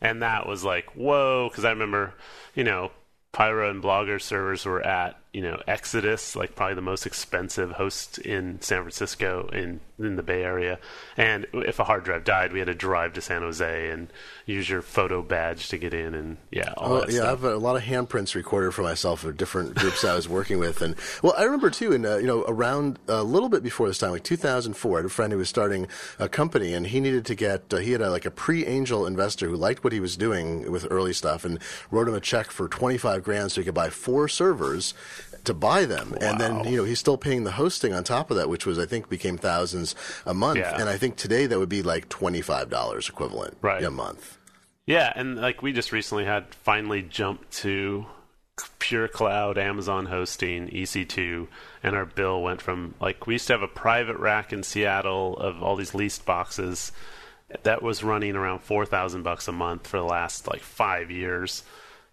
And that was like whoa, because I remember, you know, Pyra and Blogger servers were at you know Exodus, like probably the most expensive host in San Francisco in in the Bay Area. And if a hard drive died, we had to drive to San Jose and use your photo badge to get in. And yeah, all Oh, that yeah, I stuff. have a lot of handprints recorded for myself of different groups I was working with, and well, I remember too, in uh, you know, around a little bit before this time, like 2004, I had a friend who was starting a company, and he needed to get, uh, he had a, like a pre-angel investor who liked what he was doing with early stuff, and wrote him a check for 25 grand so he could buy four servers to buy them, and then you know he's still paying the hosting on top of that, which was I think became thousands a month, Yeah. and I think today that would be like 25 dollars equivalent Right. a month. Yeah, and like we just recently had finally jumped to pure cloud Amazon hosting EC2 and our bill went from like we used to have a private rack in Seattle of all these leased boxes that was running around 4000 bucks a month for the last like 5 years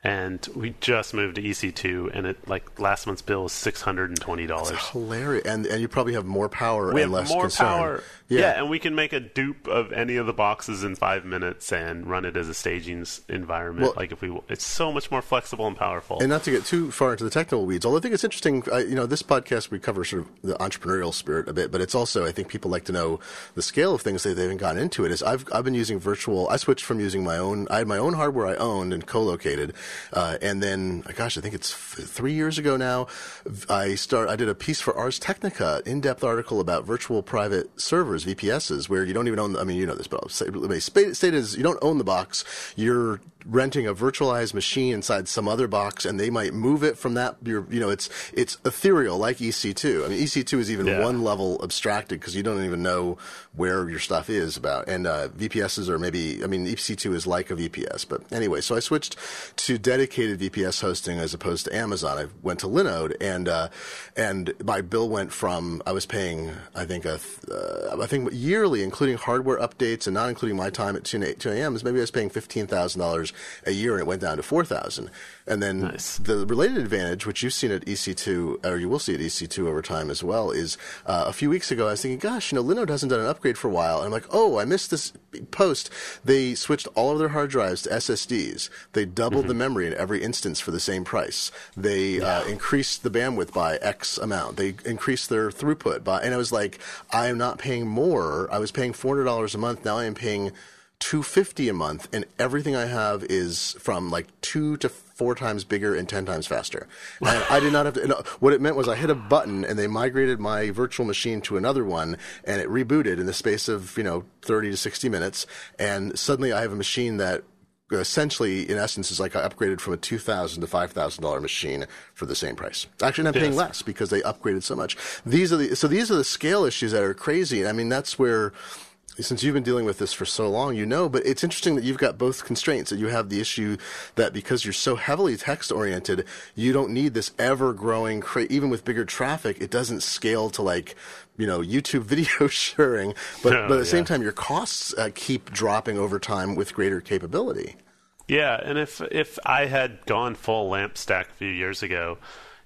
and we just moved to EC2, and it like last month's bill was six hundred and twenty dollars. Hilarious, and and you probably have more power We and have less more concern. power, Yeah. yeah. and we can make a dupe of any of the boxes in five minutes and run it as a staging environment. Well- like if we, it's so much more flexible and powerful. And not to get too far into the technical weeds, although I think it's interesting. I, you know, this podcast we cover sort of the entrepreneurial spirit a bit, but it's also I think people like to know the scale of things that they haven't gotten into. It is I've I've been using virtual. I switched from using my own. I had my own hardware I owned and co-located, uh, and then gosh, I think it's f- three years ago now. I start. I did a piece for Ars Technica, in-depth article about virtual private servers (VPSs), where you don't even own. I mean, you know this, but state is you don't own the box. You're renting a virtualized machine inside some other box and they might move it from that you're, you know it's it's ethereal like EC2 I mean EC2 is even Yeah. one level abstracted because you don't even know where your stuff is about and uh, VPSs are maybe I mean EC2 is like a VPS but anyway so I switched to dedicated VPS hosting as opposed to Amazon I went to Linode and uh, and my bill went from I was paying I think a th- uh, I think yearly including hardware updates and not including my time at 2 a.m. is maybe I was paying fifteen thousand dollars a year and it went down to four thousand. And then Nice. the related advantage, which you've seen at EC2 or you will see at EC2 over time as well, is uh, a few weeks ago I was thinking, gosh, you know, Linode hasn't done an upgrade for a while, and I'm like, oh, I missed this post. They switched all of their hard drives to SSDs. They doubled the memory in every instance for the same price. They uh, increased the bandwidth by X amount. They increased their throughput by, and I was like, I am not paying more. I was paying four hundred dollars a month. Now I am paying. 250 a month and everything I have is from like 2 to 4 times bigger and 10 times faster. [laughs] And I did not have to no, what it meant was I hit a button and they migrated my virtual machine to another one and it rebooted in the space of, you know, 30 to 60 minutes and suddenly I have a machine that essentially in essence is like I upgraded from a two thousand to five thousand dollar machine for the same price. Actually, I'm paying Yes. less because they upgraded so much. These are the so these are the scale issues that are crazy. I mean, that's where since you've been dealing with this for so long, you know, but it's interesting that you've got both constraints. That you have the issue that because you're so heavily text oriented, you don't need this ever growing, cra- even with bigger traffic, it doesn't scale to like, you know, YouTube [laughs] video sharing. But, No, but at the same time, your costs uh, keep dropping over time with greater capability. Yeah, and if if I had gone full lamp stack a few years ago,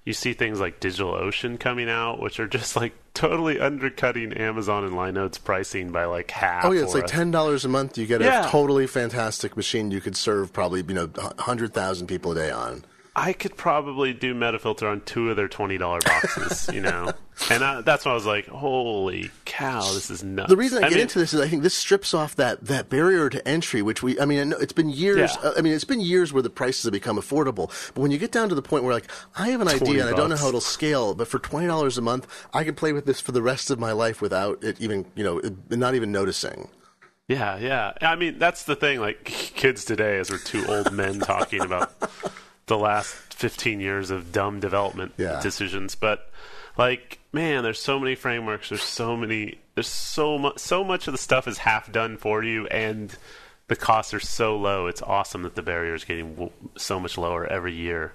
you see things like DigitalOcean coming out, which are just like totally undercutting Amazon and Linode's pricing by like half. Oh yeah, it's like ten dollars a month. You get Yeah. a totally fantastic machine. You could serve probably you know hundred thousand people a day on. I could probably do Metafilter on two of their twenty dollar boxes, [laughs] you know, and I, that's why I was like, "Holy cow, this is nuts!" The reason I, get mean, into this is I think this strips off that, that barrier to entry, which we, I mean, I know it's been years. Yeah. I mean, it's been years where the prices have become affordable. But when you get down to the point where, like, I have an idea 20 and I don't know how it'll scale, but for twenty dollars a month, I can play with this for the rest of my life without it even, you know, not even noticing. Yeah, yeah. I mean, that's the thing. Like [laughs] kids today, as we're two old men talking about the last fifteen years of dumb development Yeah. decisions, but like, man, there's so many frameworks. There's so many. There's so much. So much of the stuff is half done for you, and the costs are so low. It's awesome that the barrier is getting w- so much lower every year.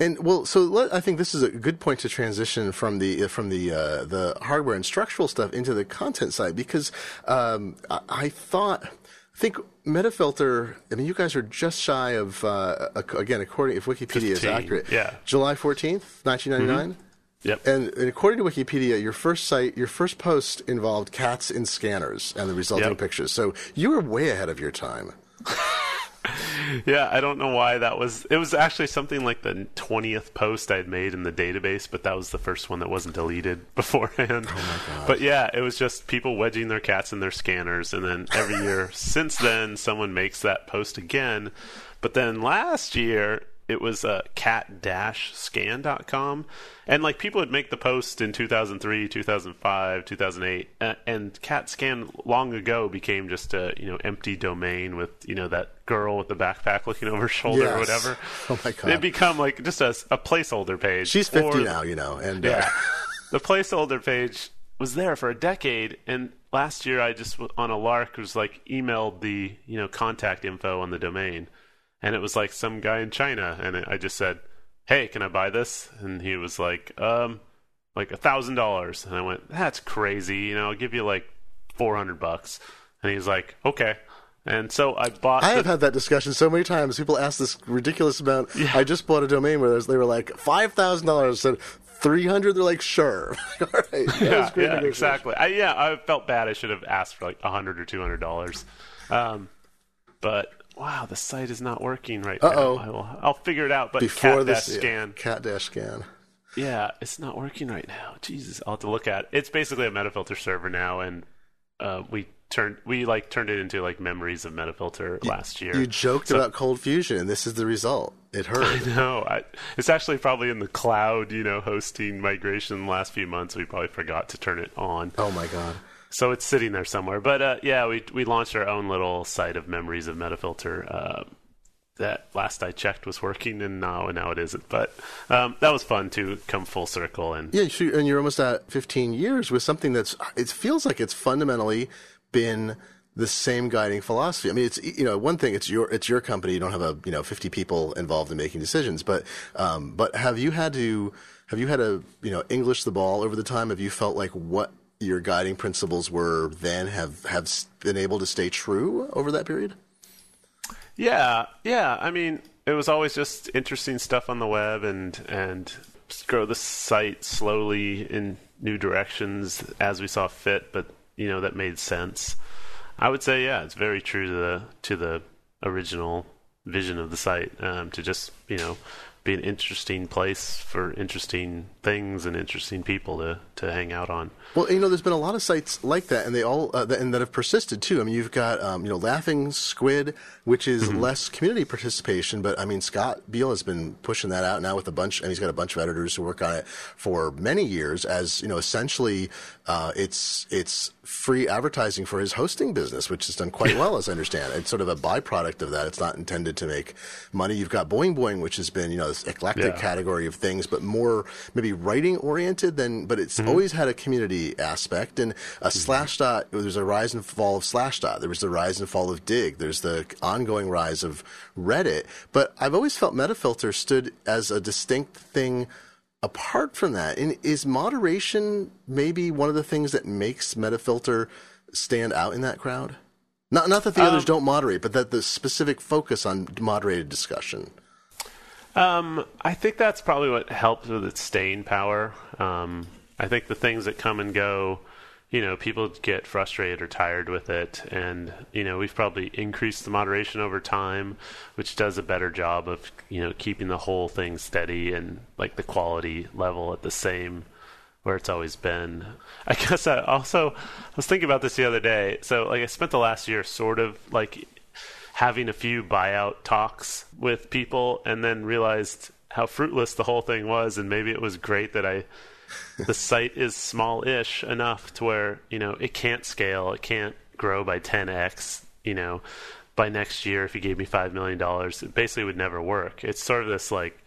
And well, so let, I think this is a good point to transition from the from the uh, the hardware and structural stuff into the content side because um, I, I thought. I think Metafilter. I mean, you guys are just shy of uh, again, according if Wikipedia is accurate. yeah. July fourteenth, nineteen ninety nine. Yep. And, and according to Wikipedia, your first site, your first post involved cats in scanners and the resulting Yep. pictures. So you were way ahead of your time. [laughs] [laughs] Yeah, I don't know why that was. It was actually something like the twentieth post I'd made in the database, but that was the first one that wasn't deleted [laughs] beforehand. Oh! But yeah, it was just people wedging their cats in their scanners, and then every year [laughs] since then, someone makes that post again. But then last year, it was uh, cat-scan.com, and like people would make the post in 2003, 2005, 2008, uh, and cat scan long ago became just a you know empty domain with you know that girl with the backpack looking over her shoulder or whatever. [laughs] Oh my God. It become like just a, a placeholder page. She's fifty or- now, you know, and yeah. uh, [laughs] the placeholder page was there for a decade, and last year I just on a lark was like emailed the you know contact info on the domain, and it was like some guy in China, and I just said, "Hey, can I buy this?" And he was like, "Um, like a thousand dollars," and I went, "That's crazy, you know, I'll give you like four hundred bucks," and he was like, "Okay." And so I bought. I the- have had that discussion so many times. People ask this ridiculous amount. I just bought a domain where they were like five thousand dollars. Said three hundred. They're like, sure. [laughs] All right. Yeah, yeah, exactly. I, yeah, I felt bad. I should have asked for like a hundred or two hundred dollars. Um, but wow, the site is not working right Uh-oh. now. I will, I'll figure it out. But Before cat this dash yeah, scan, cat dash scan. yeah, it's not working right now. Jesus, I'll have to look at. It. It's basically a Metafilter server now, and uh, we turned we like turned it into like memories of Metafilter last year. You joked So- about ColdFusion, and this is the result. It [laughs] hurt. No, I, it's actually probably in the cloud, you know, hosting migration the last few months. We probably forgot to turn it on. oh my god. So it's sitting there somewhere. But uh, yeah, we we launched our own little site of memories of Metafilter. Uh, that last I checked was working, and now and now it isn't. But um, that was fun to come full circle and Yeah, and you're almost at 15 years with something that's. It feels like it's fundamentally been the same guiding philosophy. I mean, it's you know one thing. It's your it's your company. You don't have a you know 50 people involved in making decisions. But um, but have you had to have you had to you know English the ball over the time? Have you felt like what your guiding principles were then have have been able to stay true over that period? Yeah, yeah. I mean, it was always just interesting stuff on the web, and and grow the site slowly in new directions as we saw fit. But you know that made sense. I would say, yeah, it's very true to the to the original vision of the site um, to just you know be an interesting place for interesting things and interesting people to to hang out on. Well, you know, there's been a lot of sites like that, and they all uh, that, and that have persisted too. I mean, you've got um, you know Laughing Squid, which is Mm-hmm. less community participation, but I mean Scott Beale has been pushing that out now with a bunch, and he's got a bunch of editors who work on it for many years. As you know, essentially, uh, it's it's free advertising for his hosting business, which has done quite [laughs] well, as I understand. It's sort of a byproduct of that. It's not intended to make money. You've got Boing Boing, which has been you know this eclectic Yeah. category of things, but more maybe writing oriented than. But it's mm-hmm. always had a community aspect. And a mm-hmm. Slashdot. There's a rise and fall of Slashdot. There was the rise and fall of Digg. There's the ongoing rise of Reddit. But I've always felt Metafilter stood as a distinct thing. Apart from that, and is moderation maybe one of the things that makes Metafilter stand out in that crowd? Not, not that the others um, don't moderate, but that the specific focus on moderated discussion. Um, I think that's probably what helps with its staying power. Um, I think the things that come and go, you know, people get frustrated or tired with it, and you know, we've probably increased the moderation over time, which does a better job of you know keeping the whole thing steady and like the quality level at the same where it's always been. I [laughs] guess I also I was thinking about this the other day. So like I spent the last year sort of like having a few buyout talks with people and then realized how fruitless the whole thing was. And maybe it was great that I the [laughs] site is small-ish enough to where, you know, it can't scale, it can't grow by 10x, you know, by next year if you gave me 5 million dollars, it basically would never work. It's sort of this like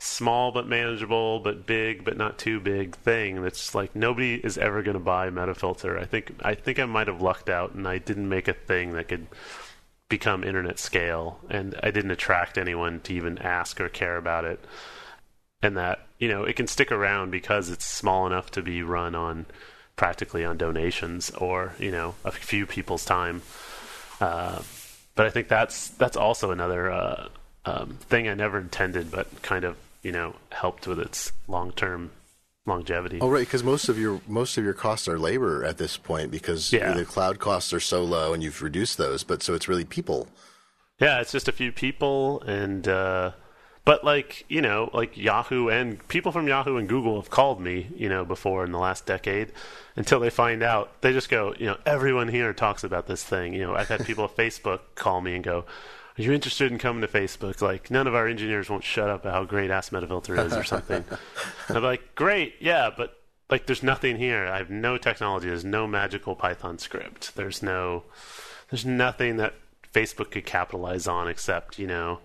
small but manageable but big but not too big thing that's like nobody is ever going to buy metafilter. I think i think i might have lucked out and i didn't make a thing that could become internet scale and i didn't attract anyone to even ask or care about it. And that you know it can stick around because it's small enough to be run on practically on donations or you know a few people's time. Uh, but I think that's that's also another uh, um, thing I never intended, but kind of you know helped with its long term longevity. Oh, right, because most of your most of your costs are labor at this point because Yeah. the cloud costs are so low and you've reduced those. But so it's really people. Yeah, it's just a few people, and uh, but like you know, like Yahoo and people from Yahoo and Google have called me, you know, before in the last decade. Until they find out, they just go, you know, everyone here talks about this thing. You know, I've had people at [laughs] Facebook call me and go, "Are you interested in coming to Facebook?" Like, none of our engineers won't shut up about how great Ask Metafilter is or something. [laughs] I'm like, "Great, yeah, but." Like there's nothing here. I have no technology. There's no magical Python script. There's no there's nothing that Facebook could capitalize on except, you know,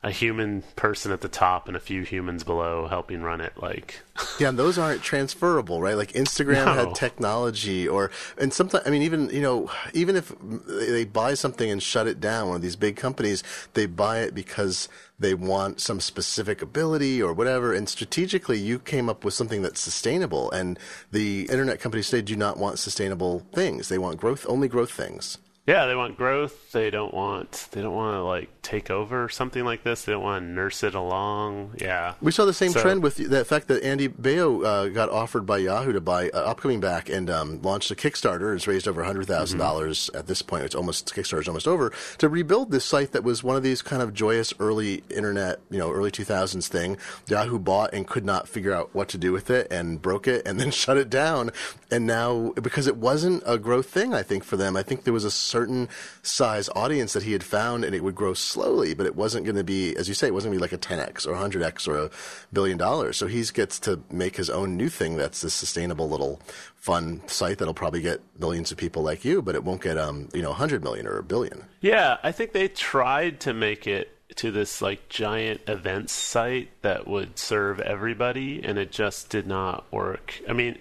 a human person at the top and a few humans below helping run it. Like, [laughs] Yeah, and those aren't transferable, right? Like Instagram No. had technology, or and sometimes I mean, even you know, even if they buy something and shut it down, one of these big companies, they buy it because they want some specific ability or whatever. And strategically, you came up with something that's sustainable, and the internet companies today do not want sustainable things; they want growth, only growth things. Yeah, they want growth. They don't want they don't want to like take over something like this. They don't want to nurse it along. Yeah, We saw the same So- trend with the fact that Andy Baio uh, got offered by Yahoo to buy uh, Upcoming Back and um, launched a Kickstarter. It's raised over hundred dollars at this point. It's almost Kickstarter's almost over to rebuild this site that was one of these kind of joyous early internet, you know, early two thousands thing. Yahoo bought and could not figure out what to do with it and broke it and [laughs] then shut it down. And now because it wasn't a growth thing, I think for them, I think there was a certain size audience that he had found and it would grow slowly, but it wasn't going to be, as you say, it wasn't going to be like a 10x or 100x or a billion dollars. So he gets to make his own new thing that's this sustainable little fun site that'll probably get millions of people like you, but it won't get, um, you know, 100 million or a billion. Yeah, I think they tried to make it to this like giant events site that would serve everybody and it just did not work. I mean,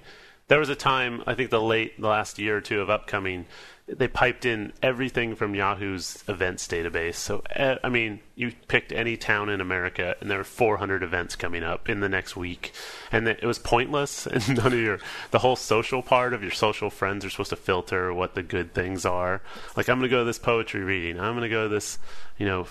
there was a time, I think the late the last year or two of upcoming they piped in everything from Yahoo's events database. So eh, I mean, you picked any town in America and there were 400 events coming up in the next week and it was pointless [laughs] and none of your the whole social part of your social friends are supposed to filter what the good things are. Like I'm going to go to this poetry reading. I'm going to go to this, you know,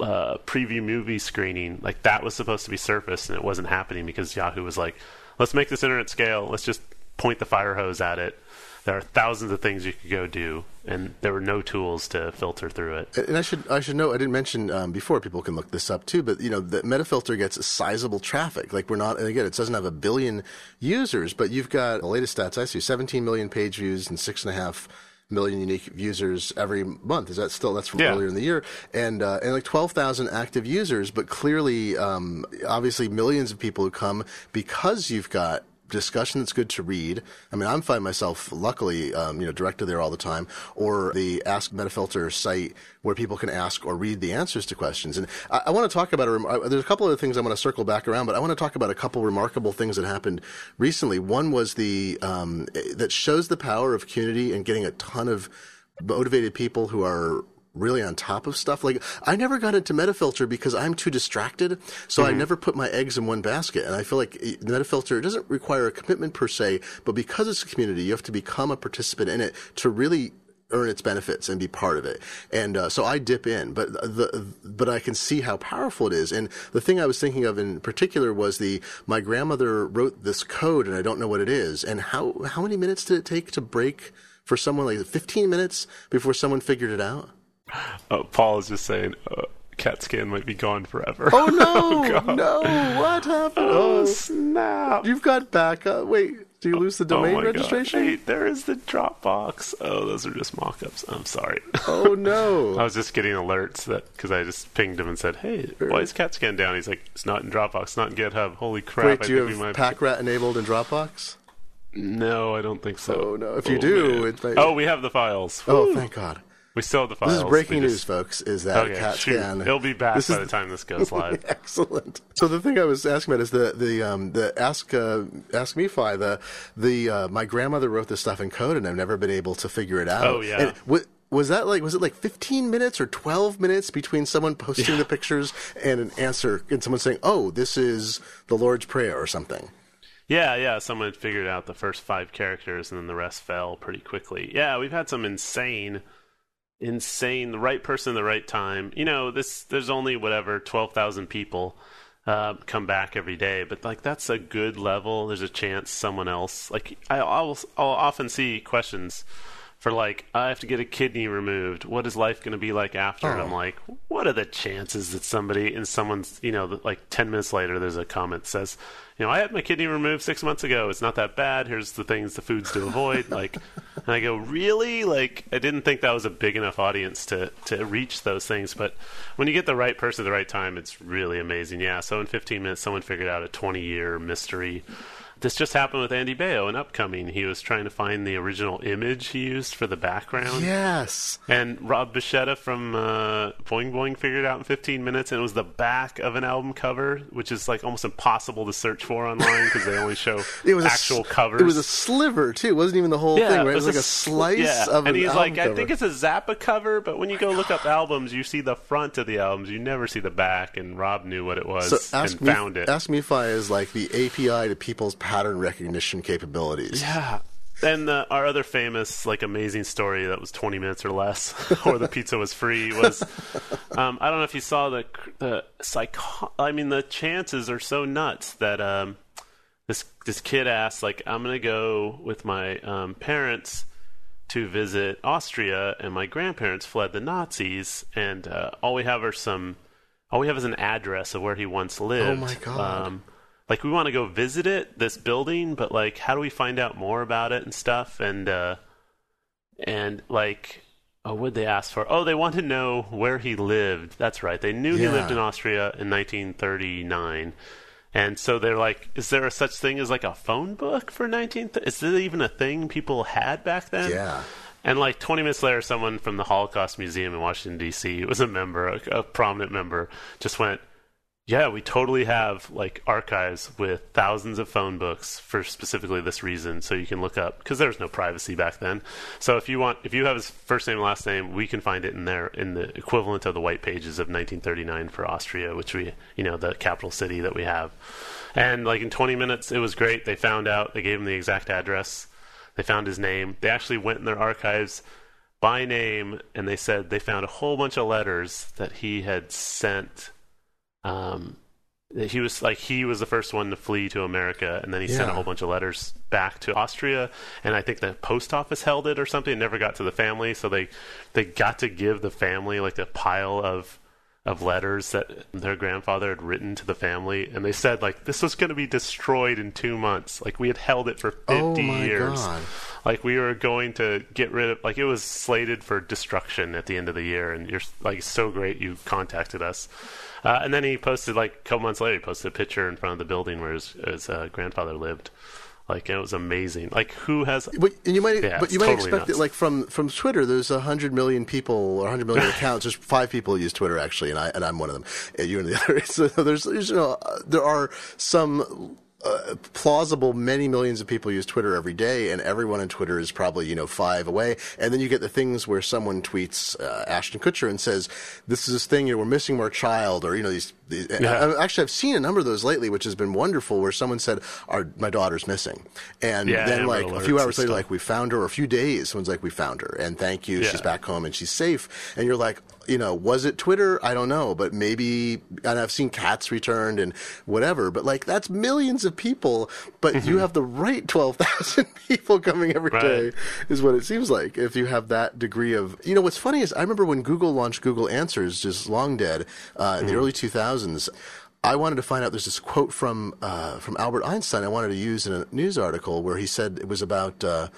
uh, preview movie screening. Like that was supposed to be surfaced, and it wasn't happening because Yahoo was like, "Let's make this internet scale. Let's just point the fire hose at it." There are thousands of things you could go do, and there were no tools to filter through it. And I should I should know I didn't mention um, before people can look this up too, but you know the Metafilter gets a sizable traffic. Like we're not and again it doesn't have a billion users, but you've got the latest stats I see 17 million page views and six and a half million unique users every month. Is that still that's from Yeah. earlier in the year? And uh, and like 12,000 active users, but clearly um, obviously millions of people who come because you've got discussion that's good to read. I mean, I'm find myself luckily, um, you know, directed there all the time, or the Ask Metafilter site where people can ask or read the answers to questions. And I, I want to talk about a, rem- there's a couple of things I want to circle back around, but I want to talk about a couple remarkable things that happened recently. One was the um, that shows the power of community and getting a ton of motivated people who are really on top of stuff. Like I never got into Metafilter because I'm too distracted, so I never put my eggs in one basket. And I feel like eh, Metafilter doesn't require a commitment per se, but because it's a community, you have to become a participant in it to really earn its benefits and be part of it. And uh, so I dip in, but the but I can see how powerful it is. And the thing I was thinking of in particular was the my grandmother wrote this code, and I don't know what it is. And how how many minutes did it take to break for someone like 15 minutes before someone figured it out? Oh, Paul is just saying, uh, CAT scan might be gone forever. Oh no, [laughs] no! What happened? Oh, Oh, snap! you've got backup. Wait, do you lose the Oh domain my registration? God. Hey, there is the Dropbox. Oh, those are just mock-ups. I'm sorry. Oh no! [laughs] I was just getting alerts that because I just pinged him and said, "Hey, why is CAT scan down?" He's like, "It's not in Dropbox. It's not in GitHub. Holy crap!" Wait, I do you have. PackRat enabled in Dropbox? No, I don't think so. Oh, no. If you do, man. it might- oh, we have the files. Oh, Whew. thank God! We still have the files. This is breaking We news, folks. Is that Okay, CAT shoot. scan? It'll be back This by is the time this goes [laughs] live. Excellent. So the thing I was asking about is the the um, the ask uh, ask me fi the the uh, my grandmother wrote this stuff in code and I've never been able to figure it out. Oh, yeah. Wa- was that like was it like 15 minutes or 12 minutes between someone posting the pictures and an answer and someone saying, "Oh, this is the Lord's prayer" or something? Yeah, yeah. Someone figured out the first five characters, and then the rest fell pretty quickly. Yeah, we've had some insane, insane. The right person, at the right time. You know, this. There's only whatever twelve thousand people uh, come back every day, but like that's a good level. There's a chance someone else. Like I, I'll, I'll often see questions for like I have to get a kidney removed. What is life going to be like after? And I'm Oh. like, what are the chances that somebody and someone's you know like ten minutes later there's a comment that says, you know, I had my kidney removed six months ago. It's not that bad. Here's the things, the foods to avoid. [laughs] like, and I go, really? Like, I didn't think that was a big enough audience to to reach those things. But when you get the right person at the right time, it's really amazing. Yeah. So in 15 minutes, someone figured out a 20 year mystery. This just happened with Andy Baio in Upcoming. He was trying to find the original image he used for the background. Yes. And Rob Beschizza from uh, Boing Boing figured it out in 15 minutes, and it was the back of an album cover, which is like almost impossible to search for online because they only show [laughs] It was actual a, covers. It was a sliver too. It wasn't even the whole yeah, thing. Right? It was, like a slice yeah. of and an he's like, cover. I think it's a Zappa cover, but when you go look up albums, you see the front of the albums, you never see the back. And Rob knew what it was So ask and me, found it. Ask MeFi is like the API to people's pattern recognition capabilities. yeah, and the, our other famous, like, amazing story that was 20 minutes or less, [laughs] or the pizza was free, was um, I don't know if you saw the the psycho. I mean, the chances are so nuts that um, this this kid asked, like, I'm gonna go with my um, parents to visit Austria, and my grandparents fled the Nazis, and uh, all we have are some. All we have is an address of where he once lived. Oh my God. Like we want to go visit it, this building, but like, how do we find out more about it and stuff? And uh, and like, oh, what they ask for? Oh, they want to know where he lived. That's right. They knew he lived in Austria in 1939. And so they're like, is there a such thing as like a phone book for 19? Is there even a thing people had back then? Yeah. And like 20 minutes later, someone from the Holocaust Museum in Washington D.C. was a member, a, a prominent member, just went, "Yeah, we totally have like archives with thousands of phone books for specifically this reason, so you can look up because there was no privacy back then. So if you want, if you have his first name and last name, we can find it in there in the equivalent of the white pages of 1939 for Austria, which we, you know, the capital city that we have. And like in 20 minutes, it was great. They found out, they gave him the exact address. They found his name. They actually went in their archives by name and they said they found a whole bunch of letters that he had sent. Um, he was like he was the first one to flee to America, and then he sent a whole bunch of letters back to Austria, and I think the post office held it or something. It never got to the family, so they they got to give the family like a pile of of letters that their grandfather had written to the family, and they said like this was going to be destroyed in two months. Like we had held it for fifty Oh my years. God. Like we were going to get rid of like it was slated for destruction at the end of the year, and you're like so great you contacted us. Uh, and then he posted like a couple months later, he posted a picture in front of the building where his, his uh, grandfather lived. Like it was amazing. Like who has? But and you might, Yeah, but you might totally expect nuts. it like from from Twitter. There's a hundred million people or hundred million [laughs] accounts. There's five people who use Twitter actually, and I and I'm one of them. And you and the [laughs] other. So there's, there's you know uh, there are some. Uh, plausible many millions of people use Twitter every day, and everyone on Twitter is probably you know five away. And then you get the things where someone tweets uh, Ashton Kutcher and says, "This is this thing, you know, we're missing our child," or you know these. these Yeah. I- actually, I've seen a number of those lately, which has been wonderful. Where someone said, "Our my daughter's missing," and Yeah, then like a few hours later, stuff. like we found her, or a few days, someone's like, we found her, and thank you, Yeah. she's back home and she's safe. And you're like, you know, was it Twitter? I don't know, but maybe. And I've seen cats returned and whatever, but like that's millions of people. But you have the right twelve thousand [laughs] people coming every day, Mm-hmm. Right. is what it seems like. If you have that degree of, you know, what's funny is I remember when Google launched Google Answers, just long dead, uh, in the Mm-hmm. early two thousands. I wanted to find out. There's this quote from uh, from Albert Einstein. I wanted to use in a news article where he said it was about uh,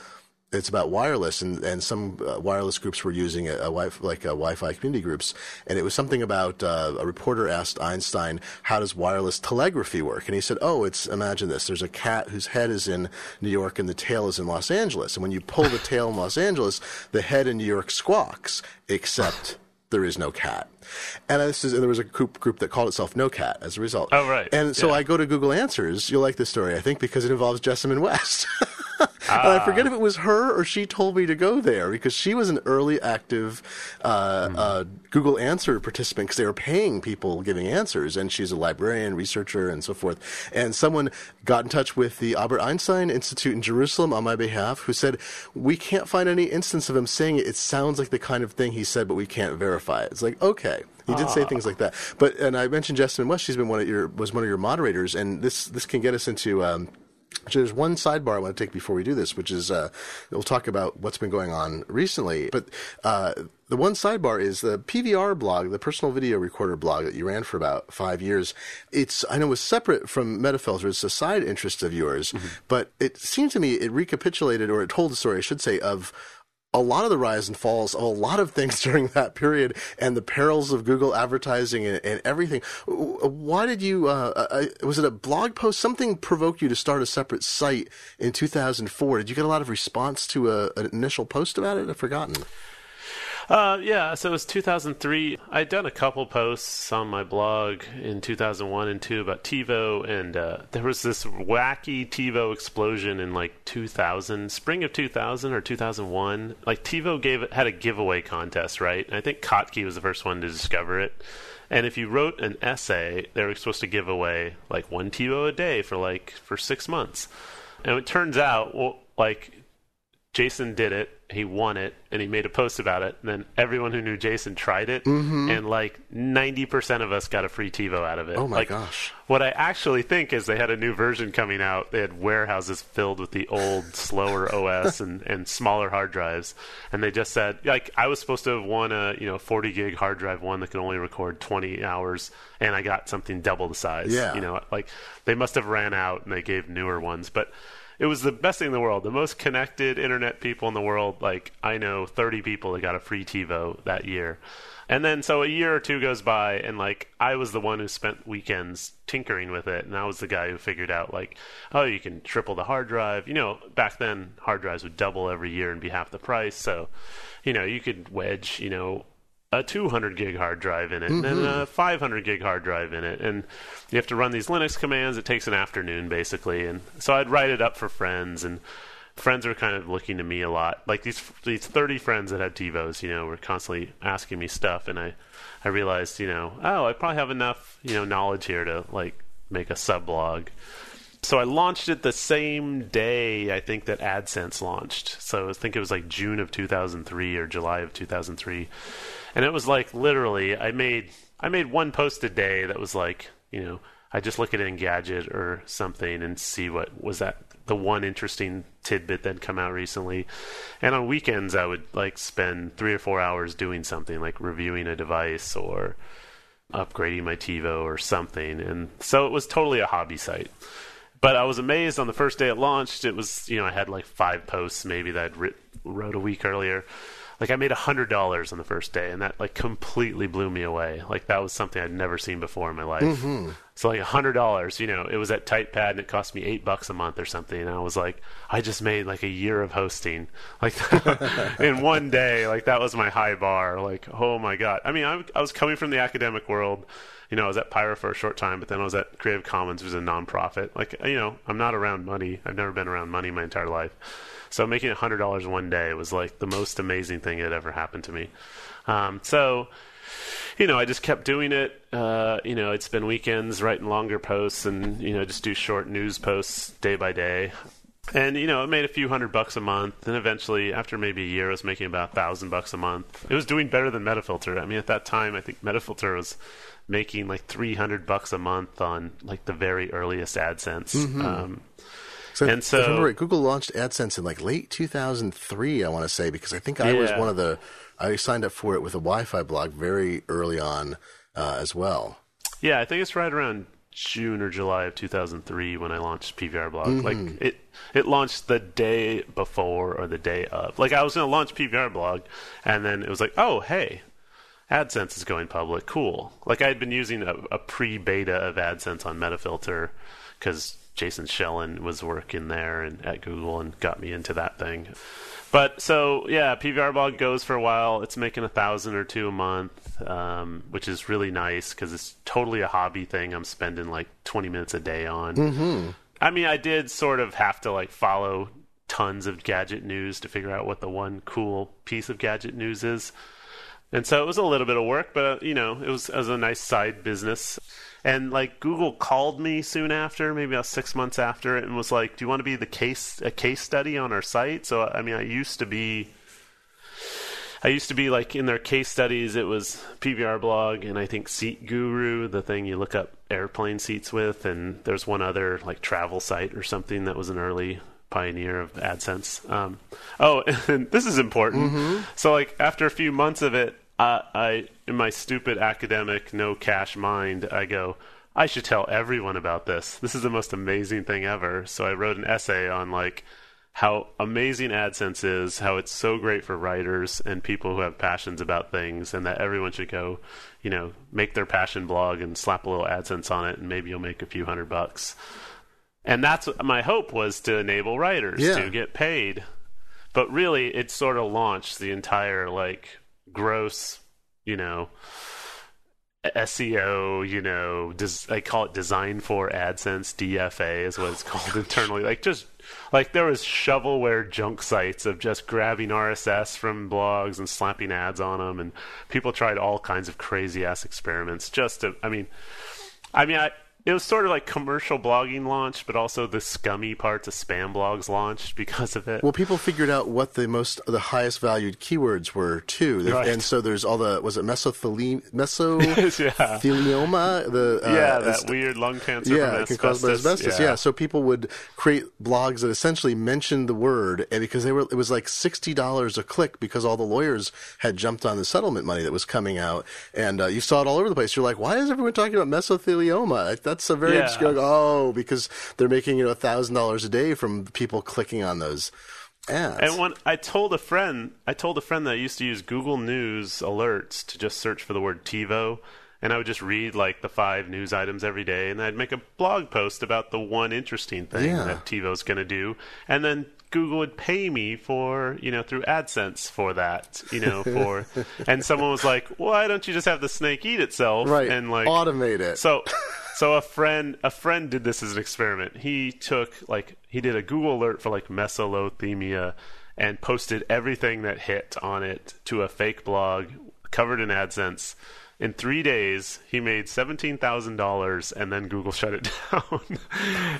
it's about wireless, and and some uh, wireless groups were using a, a wi- like uh Wi-Fi community groups, and it was something about uh, a reporter asked Einstein, "How does wireless telegraphy work?" And he said, "Oh, it's imagine this. There's a cat whose head is in New York and the tail is in Los Angeles, and when you pull the tail in Los Angeles, the head in New York squawks, except." There is no cat, and this is and there was a group group that called itself No Cat as a result. Oh, right. And so Yeah. I go to Google Answers. You'll like this story, I think, because it involves Jessamyn West. ah. [laughs] and I forget if it was her or she told me to go there because she was an early active uh, uh, Google Answer participant because they were paying people giving answers, and she's a librarian, researcher, and so forth. And someone got in touch with the Albert Einstein Institute in Jerusalem on my behalf, who said we can't find any instance of him saying it. It sounds like the kind of thing he said, but we can't verify it. It's like okay. He did say things like that, but and I mentioned Jessamyn West. She's been one of your was one of your moderators, and this this can get us into um, so there's one sidebar I want to take before we do this, which is uh, we'll talk about what's been going on recently. But uh, the one sidebar is the PVR blog, the personal video recorder blog that you ran for about five years. It's I know it was separate from Metafilter. It's a side interest of yours, but it seemed to me it recapitulated or it told the story, I should say, of a lot of the rise and falls of a lot of things [laughs] during that period and the perils of Google advertising and, and everything. Why did you, uh, uh, was it a blog post? Something provoked you to start a separate site in 2004. Did you get a lot of response to a, an initial post about it? I've forgotten. Uh, yeah, so it was 2003. I'd done a couple posts on my blog in 2001 and 2 about TiVo, and uh, there was this wacky TiVo explosion in like 2000, spring of 2000 or 2001. Like TiVo gave had a giveaway contest, right? And I think Kottke was the first one to discover it. And if you wrote an essay, they were supposed to give away like one TiVo a day for like for six months. And it turns out, well, like Jason did it, he won it, and he made a post about it. And then everyone who knew Jason tried it, Mm-hmm. and like ninety percent of us got a free TiVo out of it. Oh my like, gosh. What I actually think is they had a new version coming out. They had warehouses filled with the old, [laughs] slower OS and, and smaller hard drives, and they just said like I was supposed to have won a you know forty gig hard drive one that could only record twenty hours, and I got something double the size. Yeah. you know, like they must have ran out and they gave newer ones, but it was the best thing in the world. The most connected internet people in the world. Like I know 30 people that got a free TiVo that year. And then so a year or two goes by and like I was the one who spent weekends tinkering with it and I was the guy who figured out like oh you can triple the hard drive. You know, back then hard drives would double every year and be half the price. So, you know, you could wedge, you know, a 200 gig hard drive in it and then mm-hmm. a 500 gig hard drive in it. And you have to run these linux commands. It takes an afternoon basically. And so i'd write it up for friends and friends were kind of looking to me a lot. Like these these 30 friends that had tivos you know were constantly asking me stuff. And i i realized you know oh i probably have enough you know knowledge here to like make a sub blog so I launched it the same day I think that AdSense launched. So I think it was like June of 2003 or July of 2003. And it was like literally I made I made one post a day that was like, you know, I just look at Engadget or something and see what was that the one interesting tidbit that come out recently. And on weekends I would like spend 3 or 4 hours doing something like reviewing a device or upgrading my TiVo or something. And so it was totally a hobby site. But I was amazed on the first day it launched. It was, you know, I had like five posts maybe that I'd writ- wrote a week earlier. Like I made a hundred dollars on the first day, and that like completely blew me away. Like that was something I'd never seen before in my life. Mm-hmm. So like a hundred dollars, you know, it was at TightPad and it cost me eight bucks a month or something. And I was like, I just made like a year of hosting, like [laughs] in one day. Like that was my high bar. Like oh my god. I mean, I, I was coming from the academic world you know, I was at Pyra for a short time, but then I was at Creative Commons, which is a nonprofit. Like, you know, I'm not around money. I've never been around money my entire life. So making hundred dollars one day was like the most amazing thing that ever happened to me. Um, so, you know, I just kept doing it. Uh, you know, I'd spend weekends writing longer posts and you know just do short news posts day by day. And you know, it made a few hundred bucks a month, and eventually, after maybe a year, I was making about a thousand bucks a month. It was doing better than Metafilter. I mean, at that time, I think Metafilter was making like three hundred bucks a month on like the very earliest AdSense. Um, So, And so- remember right, Google launched AdSense in like late 2003, I want to say, because I think I was one of the, I signed up for it with a Wi Fi blog very early on uh, as well. Yeah, I think it's right around June or July of 2003 when I launched PVR blog. Like it, it launched the day before or the day of. Like I was going to launch PVR blog, and then it was like, oh hey, AdSense is going public. Cool. Like I had been using a, a pre-beta of AdSense on Metafilter because Jason Shellen was working there and at Google and got me into that thing. But so yeah, PVR blog goes for a while. It's making a thousand or two a month, um, which is really nice because it's totally a hobby thing. I'm spending like 20 minutes a day on. Mm-hmm. I mean, I did sort of have to like follow tons of gadget news to figure out what the one cool piece of gadget news is. And so it was a little bit of work, but uh, you know, it was, it was a nice side business. And like Google called me soon after, maybe about six months after, it, and was like, "Do you want to be the case a case study on our site?" So I mean, I used to be, I used to be like in their case studies. It was PVR blog and I think Seat Guru, the thing you look up airplane seats with, and there's one other like travel site or something that was an early pioneer of AdSense. Um, oh, [laughs] and this is important. So like after a few months of it, I in my stupid academic no cash mind, I go. I should tell everyone about this. This is the most amazing thing ever. So I wrote an essay on like how amazing AdSense is, how it's so great for writers and people who have passions about things, and that everyone should go, you know, make their passion blog and slap a little AdSense on it, and maybe you'll make a few hundred bucks. And that's what my hope was to enable writers Yeah. to get paid. But really, it sort of launched the entire like gross, you know, SEO, you know, des- I call it design for AdSense, DFA is what it's oh called internally. Like just like there was shovelware junk sites of just grabbing RSS from blogs and slapping ads on them, and people tried all kinds of crazy ass experiments just to. I mean, I mean, I it was sort of like commercial blogging launched, but also the scummy parts of spam blogs launched [laughs] because of it. Well, people figured out what the most, the highest valued keywords were too, Right. and so there's all the was it mesothelioma, [laughs] Yeah. mesothelioma, the uh, yeah, that weird lung cancer yeah, can by asbestos. Yeah. so people would create blogs that essentially mentioned the word, and because they were, it was like sixty dollars a click because all the lawyers had jumped on the settlement money that was coming out, and uh, you saw it all over the place. You're like, why is everyone talking about mesothelioma? That's a very Yeah. obscure. Oh, because they're making you know thousand dollars a day from people clicking on those ads. And when I told a friend, I told a friend that I used to use Google News alerts to just search for the word TiVo, and I would just read like the five news items every day, and I'd make a blog post about the one interesting thing Yeah. that TiVo's going to do, and then Google would pay me for, you know, through AdSense for that, you know, for, [laughs] and someone was like, why don't you just have the snake eat itself? right, And like, automate it. so, [laughs] so a friend, a friend did this as an experiment. He took like he did a Google alert for like mesothelioma, and posted everything that hit on it to a fake blog covered in AdSense. In three days, he made seventeen thousand dollars, and then Google [laughs] shut it down.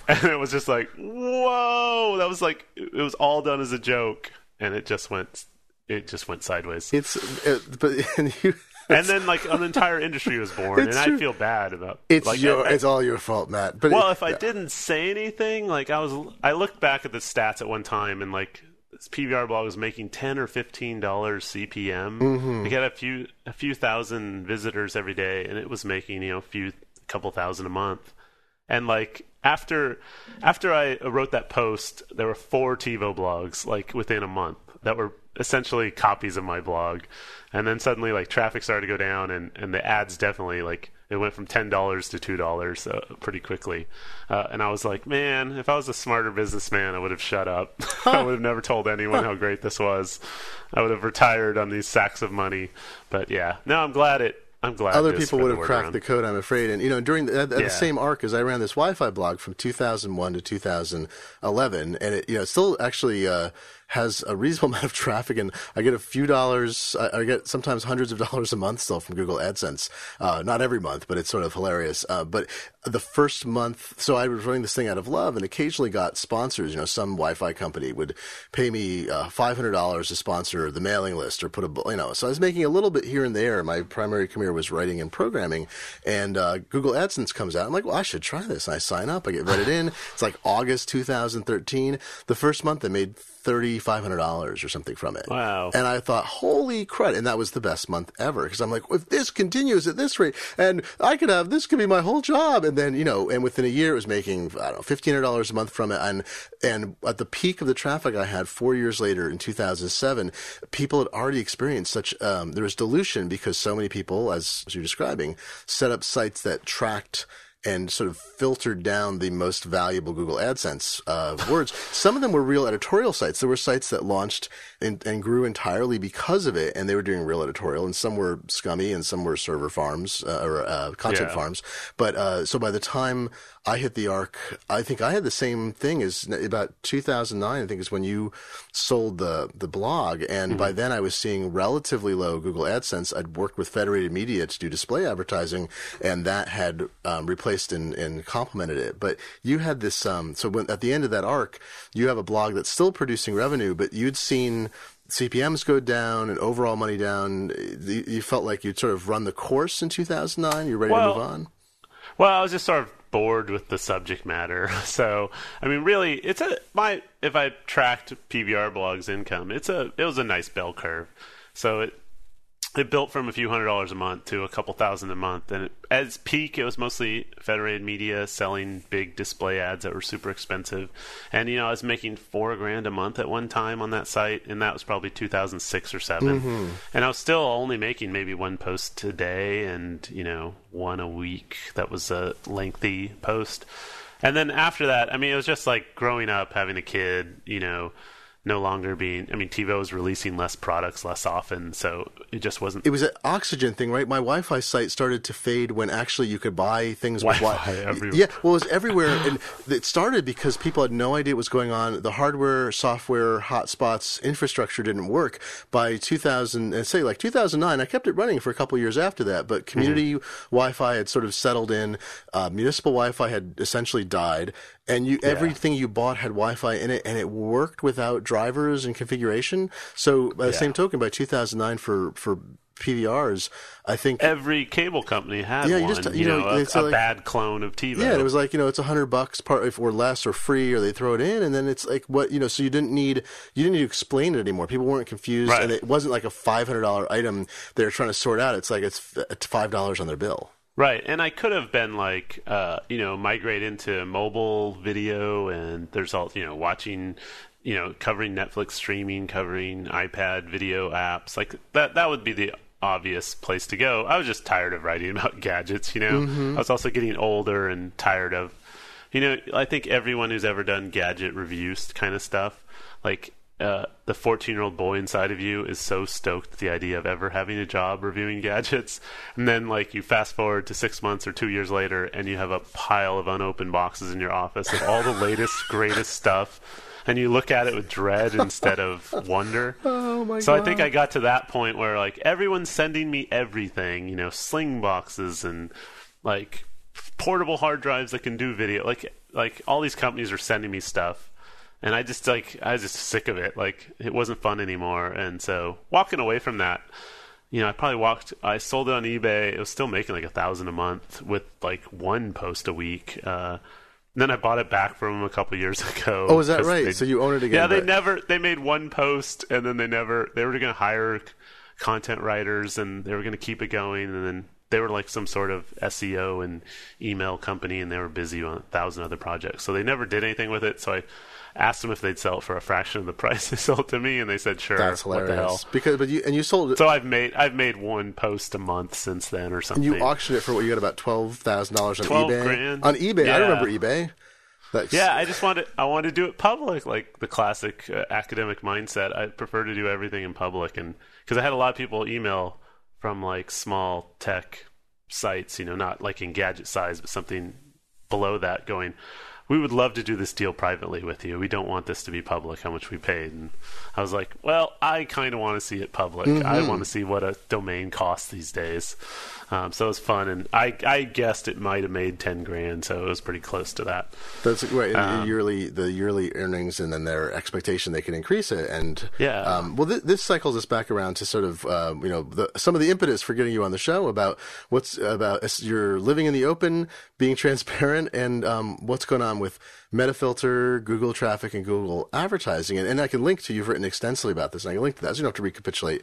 and it was just like, whoa! That was like it was all done as a joke, and it just went, it just went sideways. it's it, but [laughs] and you. [laughs] and then like an entire industry was born, and true. I feel bad about It's like, your, I- I- it's all your fault, Matt. But well, it- if I didn't say anything, like I was, I looked back at the stats at one time, and like this PVR blog was making ten or fifteen dollars CPM. Mm-hmm. We had a few, a few thousand visitors every day, and it was making you know a few, couple thousand a month. And like after, after I wrote that post, there were four TiVo blogs like within a month that were essentially copies of my blog. And then suddenly like traffic started to go down, and and the ads definitely like it went from ten dollars to two dollars uh, pretty quickly. Uh, and I was like, man, if I was a smarter businessman, I would have shut up. [laughs] I would have never told anyone how great this was. I would have retired on these sacks of money. But yeah, no, I'm glad it. I'm glad other people would have cracked around. the code, I'm afraid. And you know, during the, at, at Yeah. the same arc as I ran this Wi-Fi blog from 2001 to 2011, and it you know still actually uh, has a reasonable [laughs] amount of traffic, and I get a few dollars. I, I get sometimes hundreds of dollars a month still from Google AdSense. Uh, not every month, but it's sort of hilarious. Uh, but the first month, so I was running this thing out of love, and occasionally got sponsors. You know, some Wi-Fi company would pay me uh, $500 to sponsor the mailing list or put a you know. So I was making a little bit here and there. My primary career was writing and programming, and uh, Google AdSense comes out. I'm like, well, I should try this. And I sign up. I get it in. It's like August 2013. The first month, I made $3,500 or something from it. Wow. And I thought, holy crud. And that was the best month ever. Cause I'm like, if this continues at this rate and I could have, this could be my whole job. And then, you know, and within a year it was making, I don't know, $1,500 a month from it. And, and at the peak of the traffic I had four years later in 2007, people had already experienced such, um, there was dilution because so many people, as, as you're describing, set up sites that tracked and sort of filtered down the most valuable Google AdSense uh, words. Some of them were real editorial sites. There were sites that launched and, and grew entirely because of it, and they were doing real editorial. And some were scummy, and some were server farms uh, or uh, content Yeah. farms. But uh, so by the time I hit the arc, I think I had the same thing as about 2009. I think is when you sold the the blog, and by then I was seeing relatively low Google AdSense. I'd worked with Federated Media to do display advertising, and that had um, replaced and, and complemented it. But you had this. Um, so when, at the end of that arc, you have a blog that's still producing revenue, but you'd seen. CPMs go down and overall money down. You you felt like you'd sort of run the course in 2009. You're ready Well, to move on. Well, I was just sort of bored with the subject matter. [laughs] So, I mean, really, it's a my if I tracked PVR blogs income, it's a it was a nice bell curve. So it it built from a few hundred dollars a month to a couple thousand a month, and it, at its peak, it was mostly Federated Media selling big display ads that were super expensive. And you know, I was making four grand a month at one time on that site, and that was probably 2006 or 7 mm-hmm. And I was still only making maybe one post a day, and you know, one a week. That was a lengthy post. And then after that, I mean, it was just like growing up, having a kid, you know no longer being. I mean, TiVo was releasing less products less often, so it just wasn't. It was an oxygen thing, right? My Wi-Fi site started to fade when actually you could buy things with Wi-Fi Wi- everywhere. Yeah, well, it was everywhere, and it started because people had no idea what was going on. The hardware, software, hotspots, infrastructure didn't work. By 2000, and say like 2009, I kept it running for a couple years after that, but community Wi-Fi had sort of settled in. Uh, municipal Wi-Fi had essentially died, and you everything you bought had Wi-Fi in it, and it worked without drivers and configuration. So by the Yeah. same token, by 2009 for for PVRs, I think Every cable company had Yeah, you one. just- you, you know, know, a, it's uh, a like- bad clone of TiVo. Yeah, and it was like you know it's a hundred bucks part if or less or free or they throw it in and then it's like what you know so you didn't need you didn't need to explain it anymore. People weren't confused Right. and it wasn't like a five hundred dollar item they're trying to sort out. It's like it's uh, five dollars on their bill. Right, and I could have been like, uh, you know, migrate into mobile video, and there's all, you know, watching, you know, covering Netflix streaming, covering iPad video apps, like that. That would be the obvious place to go. I was just tired of writing [laughs] about gadgets, you know. I was also getting older and tired of, you know, I think everyone who's ever done gadget reviews kind of stuff, like uh, the 14 year old boy inside of you is so stoked at the idea of ever having a job reviewing [laughs] gadgets. And then, like, you fast forward to six months or two years later, and you have a pile of unopened boxes in your office of all the [laughs] latest, greatest stuff. And you look at it with dread instead of [laughs] wonder. Oh my So I think I got to that point where like everyone's sending me everything, you know, sling boxes and like portable hard drives that can do video. Like like all these companies are sending me stuff. And I just like I was just sick of it. Like it wasn't fun anymore. And so walking away from that, you know, I probably walked I sold it on eBay. It was still making like a thousand a month with like one post a week. Uh then I bought it back from them a couple years [laughs] ago. Oh, is that right? they- So you own it again? yeah, they but- never. They made one post, and then they never. They were going to hire content writers, and they were going to keep it going, and then they were like some sort of SEO and email company, and they were busy on a thousand other projects. So they never did anything with it. So I asked them if they'd sell it for a fraction of the price [laughs] they sold to me, and they said sure. That's What the hell? hilarious. Because but you and you sold it So I've made I've made one post a month since then, or something. and you auctioned it for what you got about twelve thousand dollars on 12 eBay. grand. On eBay, I remember eBay. That's, Yeah, I just wanted I wanted to do it public, like the classic uh, academic mindset. I prefer to do everything in public, and because I had a lot of people email from like small tech sites, you know, not like Engadget size, but something below that, going, "We would love to do this deal privately with you. We don't want this to be public. How much we paid?" And I was like, "Well, I kind of want to see it public. I want to see what a domain costs these days." Um, so it was fun, and I I guessed it might have made ten grand, so it was pretty close to that. That's right. Um, the yearly, the yearly earnings, and then their expectation they can increase it. And Yeah. um, well, th- this cycles us back around to sort of um, you know the, some of the impetus for getting you on the show about what's about you're living in the open, being [laughs] transparent, and um, what's going on with Metafilter, Google traffic, and Google advertising. And, and I can link to you've written extensively about this, and I can link to that. So you don't have to recapitulate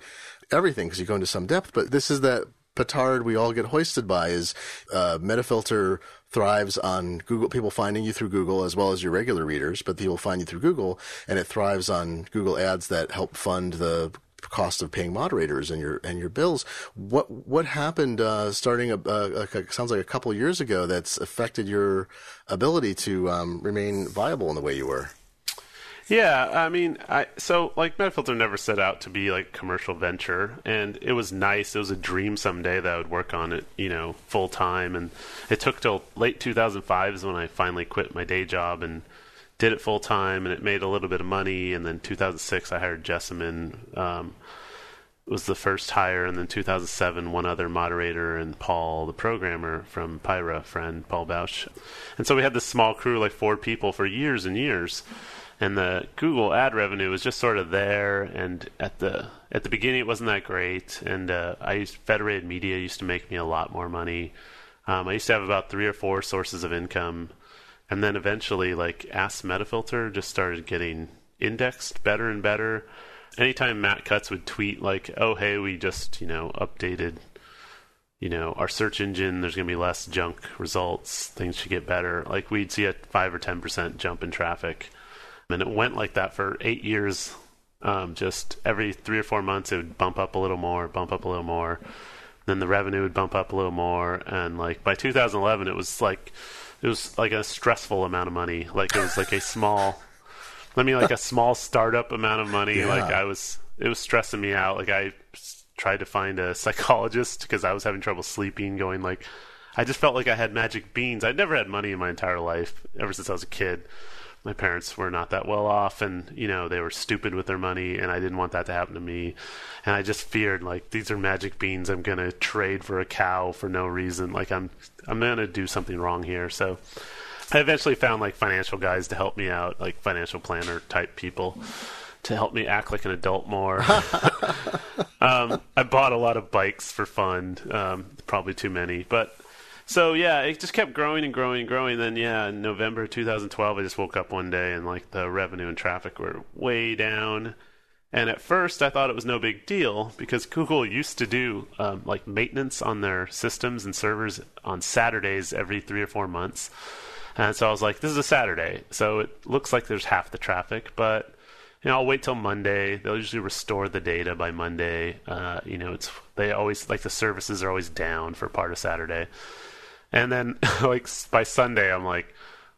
everything because you go into some depth. But this is that petard we all get hoisted by is uh, Metafilter thrives on Google people finding you through Google as well as your regular readers, but people find you through Google, and it thrives on Google ads that help fund the cost of paying moderators and your and your bills. What what happened uh, starting a, a, a, sounds like a couple years ago that's affected your ability to um, remain viable in the way you were? Yeah, I mean, I so like Metafilter never set out to be like commercial venture, and it was nice. It was a dream someday that I would work on it, you know, full time. And it took till late 2005 is when I finally quit my day job and did it full time, and it made a little bit of money. And then 2006, I hired Jessamyn. Um, was the first hire, and then 2007, one other moderator and Paul, the programmer from Pyra, friend Paul Bausch. And so we had this small crew, like four people, for years and years. And the Google ad revenue was just sort of there, and at the at the beginning it wasn't that great. And uh, I used Federated Media used to make me a lot more money. Um, I used to have about three or four sources of income, and then eventually, like Ask Metafilter just started getting indexed better and better anytime Matt Cutts would tweet like, "Oh, hey, we just you know updated, you know, our search engine. There's going to be less junk results. Things should get better." Like we'd see a five or ten percent jump in traffic, and it went like that for eight years. Um, just every three or four months, it would bump up a little more, bump up a little more. Then the revenue would bump up a little more, and like by 2011, it was like it was like a stressful amount of money. Like it was like a small I mean, like a small startup amount of money. Yeah. Like I was, it was stressing me out. Like I tried to find a psychologist because I was having trouble sleeping. Going like, I just felt like I had magic beans. I'd never had money in my entire life ever since I was a kid. My parents were not that well off, and you know they were stupid with their money, and I didn't want that to happen to me. And I just feared like these are magic beans. I'm gonna trade for a cow for no reason. Like I'm, I'm gonna do something wrong here. So. I eventually found like financial guys to help me out, like financial planner type people to help me act like an adult more. [laughs] um, I bought a lot of bikes for fun, um, probably too many, but so yeah, it just kept growing and growing and growing. Then yeah, in November 2012, I just woke up one day and like the revenue and traffic were way down. And at first, I thought it was no big deal because Google used to do um, like maintenance on their systems and servers on Saturdays every three or four months. And so I was like, this is a Saturday, so it looks like there's half the traffic, but you know, I'll wait till Monday. They'll usually restore the data by Monday. Uh, you know, it's they always like the services are always down for part of Saturday, and then [laughs] like by Sunday, I'm like,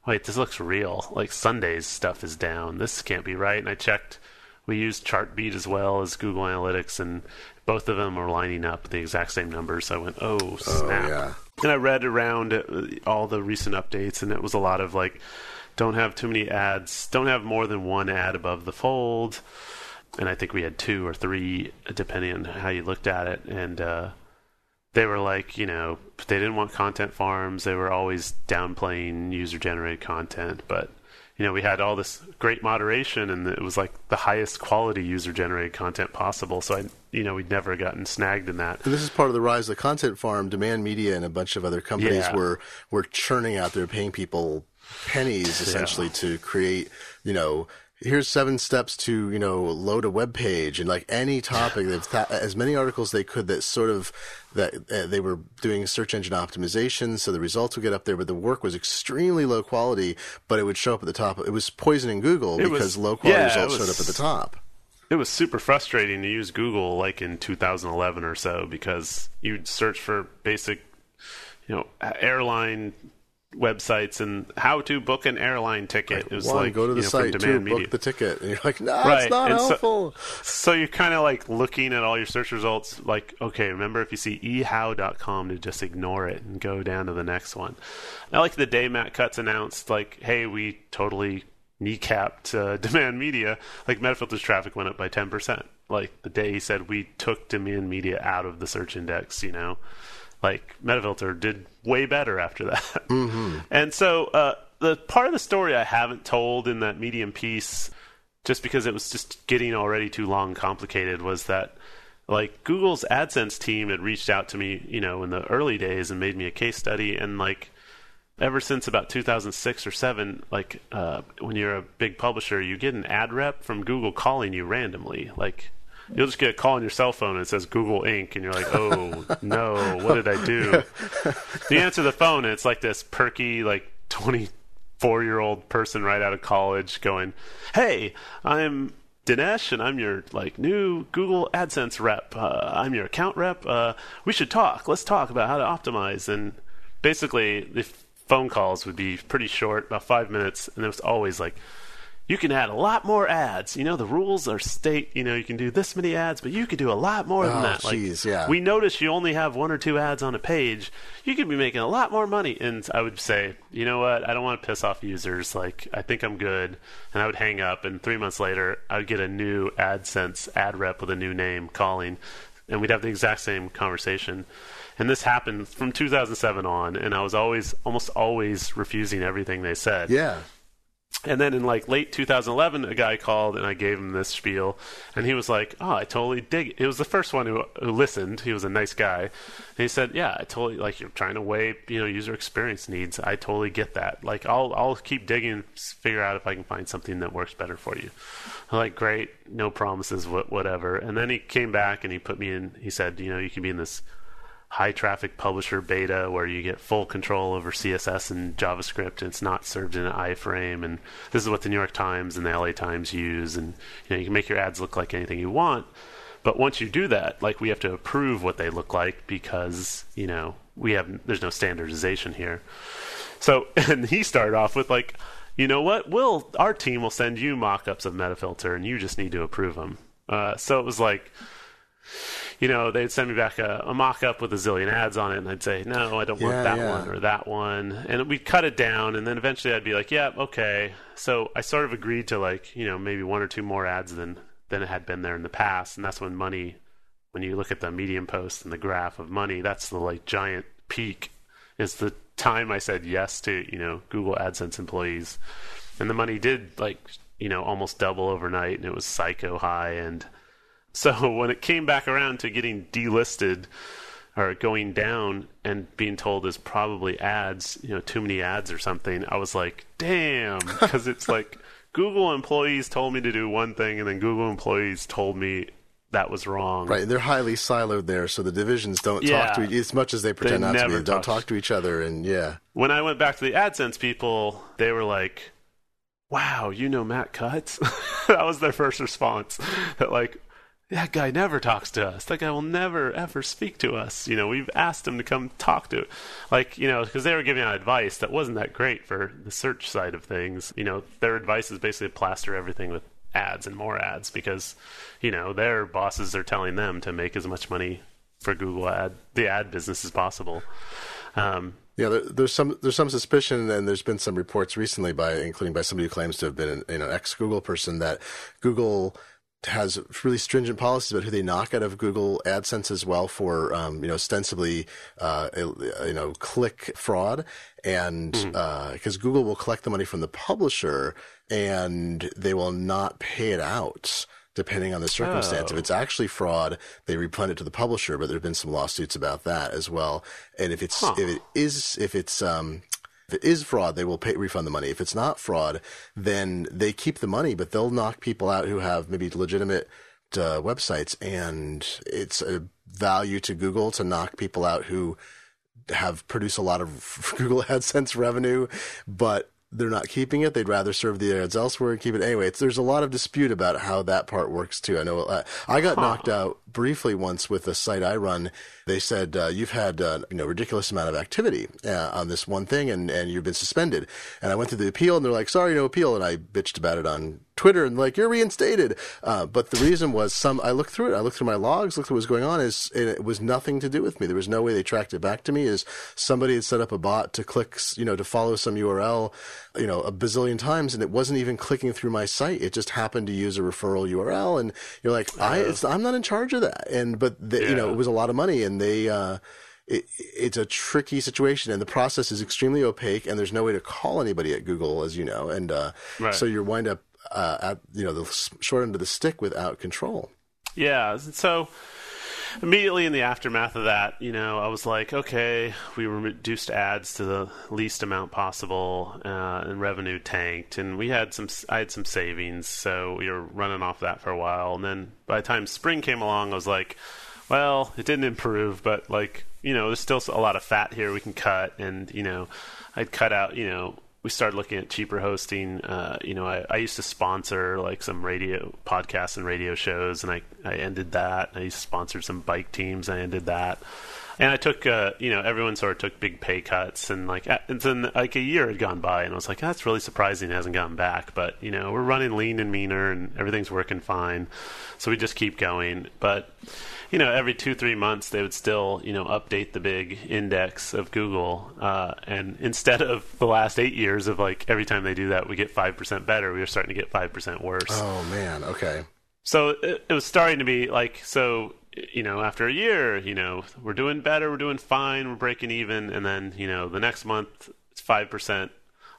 wait, this looks real. Like Sunday's stuff is down. This can't be right. And I checked. We used Chartbeat as well as Google Analytics, and both of them are lining up the exact same numbers. So I went, oh Oh snap! yeah. And I read around uh, all the recent updates, and it was a lot of like, don't have too many ads, don't have more than one ad above the fold. And I think we had two or three, depending on how you looked at it. And uh, they were like, you know, they didn't want content farms. They were always downplaying user generated content. But, you know, we had all this great moderation, and it was like the highest quality user generated content possible. So I, you know, we'd never gotten snagged in that. And this is part of the rise of the content farm. Demand Media and a bunch of other companies Yeah. were were churning out there, paying people pennies essentially to create, you know. Here's seven steps to you know load a web page and like any topic. They've th- as many articles they could that sort of that uh, they were doing search engine optimization, so the results would get up there. But the work was extremely low quality, but it would show up at the top. It was poisoning Google It because was- low quality yeah, results was- showed up at the top. It was super frustrating to use Google like in 2011 or so because you'd search for basic, you know, airline websites and how to book an airline ticket. It was One, like go to the you know, site, two, demand media. book the ticket, and you're like, no, Right, it's not and helpful. So you're kind of like looking at all your search results, like, okay, remember if you see ehow.com to just ignore it and go down to the next one. I like the day Matt Cutts announced, like, hey, we totally kneecapped uh, [laughs] demand media. Like, Metafilter's traffic went up by 10%. Like, the day he said we took demand media out of the search index, you know? Like, Metafilter did way better after that. [laughs] Mm-hmm. And so, uh, the part of the story I haven't told in that Medium piece just because it was just getting already too long and complicated was that like Google's AdSense team had reached out to me, you know, in the early days and made me a case study and like ever since about 2006 or 7 like uh, when you're a big publisher you get an ad rep from Google calling you randomly like you'll just get a call on your cell phone and it says Google Inc. and you're like oh [laughs] no what did I do? You answer the phone and it's like this perky like 24 year old person right out of college going hey i'm dinesh and i'm your like new google adsense rep. Uh, i'm your account rep. Uh, we should talk. Let's talk about how to optimize. And basically the phone calls would be pretty short about five minutes and it was always like you can add a lot more ads. You know, the rules are state, you know, you can do this many ads, but you could do a lot more than Oh, that. Like, jeez, yeah. We notice you only have one or two ads on a page. You could be making a lot more money. And I would say, you know what? I don't want to piss off users. Like, I think I'm good. And I would hang up. And three months later, I would get a new AdSense ad rep with a new name calling. And we'd have the exact same conversation. And this happened from 2007 on. And I was always, almost always refusing everything they said. Yeah. And then in like late 2011, a guy called and I gave him this spiel, and he was like, "Oh, I totally dig it." Was the first one who, who listened. He was a nice guy, and he said, "Yeah, I totally like you're trying to weigh, you know, user experience needs. I totally get that. Like, I'll I'll keep digging, figure out if I can find something that works better for you." I'm like, "Great, no promises, whatever." And then he came back and he put me in. He said, "You know, you can be in this." High traffic publisher beta where you get full control over CSS and JavaScript and it's not served in an iframe and this is what the New York Times and the LA Times use and you know you can make your ads look like anything you want but once you do that like we have to approve what they look like because you know we have there's no standardization here so [laughs] and he started off with like you know what? We'll our team will send you mock-ups of Metafilter, and you just need to approve them. Uh, so it was like, you know, they'd send me back a, a mock-up with a zillion ads on it, and I'd say, no, I don't want that yeah. one or that one, and we'd cut it down, and then eventually I'd be like, yeah, okay. So I sort of agreed to like, you know, maybe one or two more ads than than it had been there in the past, and that's when money, when you look at the medium post and the graph of money, that's the like giant peak. Is the time I said yes to you know Google AdSense employees, and the money did like you know almost double overnight, and it was psycho high. And so [laughs] when it came back around to getting delisted or going down and being told there's probably ads, you know, too many ads or something, I was like, damn, [laughs] because it's like Google employees told me to do one thing, and then Google employees told me that was wrong. Right, And they're highly siloed there, so the divisions don't Yeah. talk to each as much as they pretend not to be. They don't talk. talk to each other, and yeah, when I went back to the AdSense people, they were like, "Wow, you know Matt Cutts?" [laughs] that was their first response. That like that guy never talks to us. That guy will never ever speak to us. You know, we've asked him to come talk to, like you know, because they were giving out advice that wasn't that great for the search side of things. You know, their advice is basically plaster everything with ads and more ads because you know their bosses are telling them to make as much money for Google ad the ad business as possible. Um, yeah. There, there's some there's some suspicion, and there's been some reports recently by, including by somebody who claims to have been an you know, ex Google person, that Google has really stringent policies about who they knock out of Google AdSense as well for um, you know ostensibly uh, you know click fraud and because Google will collect the money from the publisher and they will not pay it out depending on the circumstance. If Oh. it's actually fraud, they refund it to the publisher, but there have been some lawsuits about that as well. And if it's Huh. if it is if it's um if it is fraud, they will pay refund the money. If it's not fraud, then they keep the money, but they'll knock people out who have maybe legitimate uh, websites, and it's a value to Google to knock people out who have produced a lot of [laughs] Google AdSense revenue, but they're not keeping it. They'd rather serve the ads elsewhere and keep it anyway. It's, there's a lot of dispute about how that part works too. I know uh, I got knocked out briefly once with a site I run. They said uh, you've had uh, you know ridiculous amount of activity uh, on this one thing, and and you've been suspended. And I went through the appeal, and they're like, sorry, no appeal. And I bitched about it on Twitter, and like you're reinstated. Uh, but the reason was some. I looked through it. I looked through my logs, looked at what was going on. Is and it was nothing to do with me. There was no way they tracked it back to me. Is somebody had set up a bot to click, you know, to follow some URL, you know, a bazillion times, and it wasn't even clicking through my site. It just happened to use a referral URL, and you're like, I, it's, I'm not in charge of that. And but the, you know, it was a lot of money, and they. Uh, it, it's a tricky situation, and the process is extremely opaque, and there's no way to call anybody at Google, as you know, and uh, Right. so you're wind up uh, at you know the short end of the stick without control. Yeah, so immediately in the aftermath of that, you know, I was like, okay, we reduced ads to the least amount possible, uh, and revenue tanked, and we had some, I had some savings, so we were running off that for a while, and then by the time spring came along, I was like, well, it didn't improve, but like, you know, there's still a lot of fat here we can cut, and you know, I'd cut out, you know, we started looking at cheaper hosting. Uh, you know, I, I used to sponsor like some radio podcasts and radio shows, and I, I ended that. I used to sponsor some bike teams. I ended that. And I took, uh, you know, everyone sort of took big pay cuts, and like, and then like a year had gone by, and I was like, that's really surprising, it hasn't gone back. But you know, we're running lean and meaner, and everything's working fine, so we just keep going. But you know, every two three months they would still, you know, update the big index of Google, uh, and instead of the last eight years of like every time they do that, we get five percent better. We were starting to get five percent worse. Oh man, okay. So it, it was starting to be like so. You know, after a year, you know, we're doing better, we're doing fine, we're breaking even, and then you know, the next month it's five percent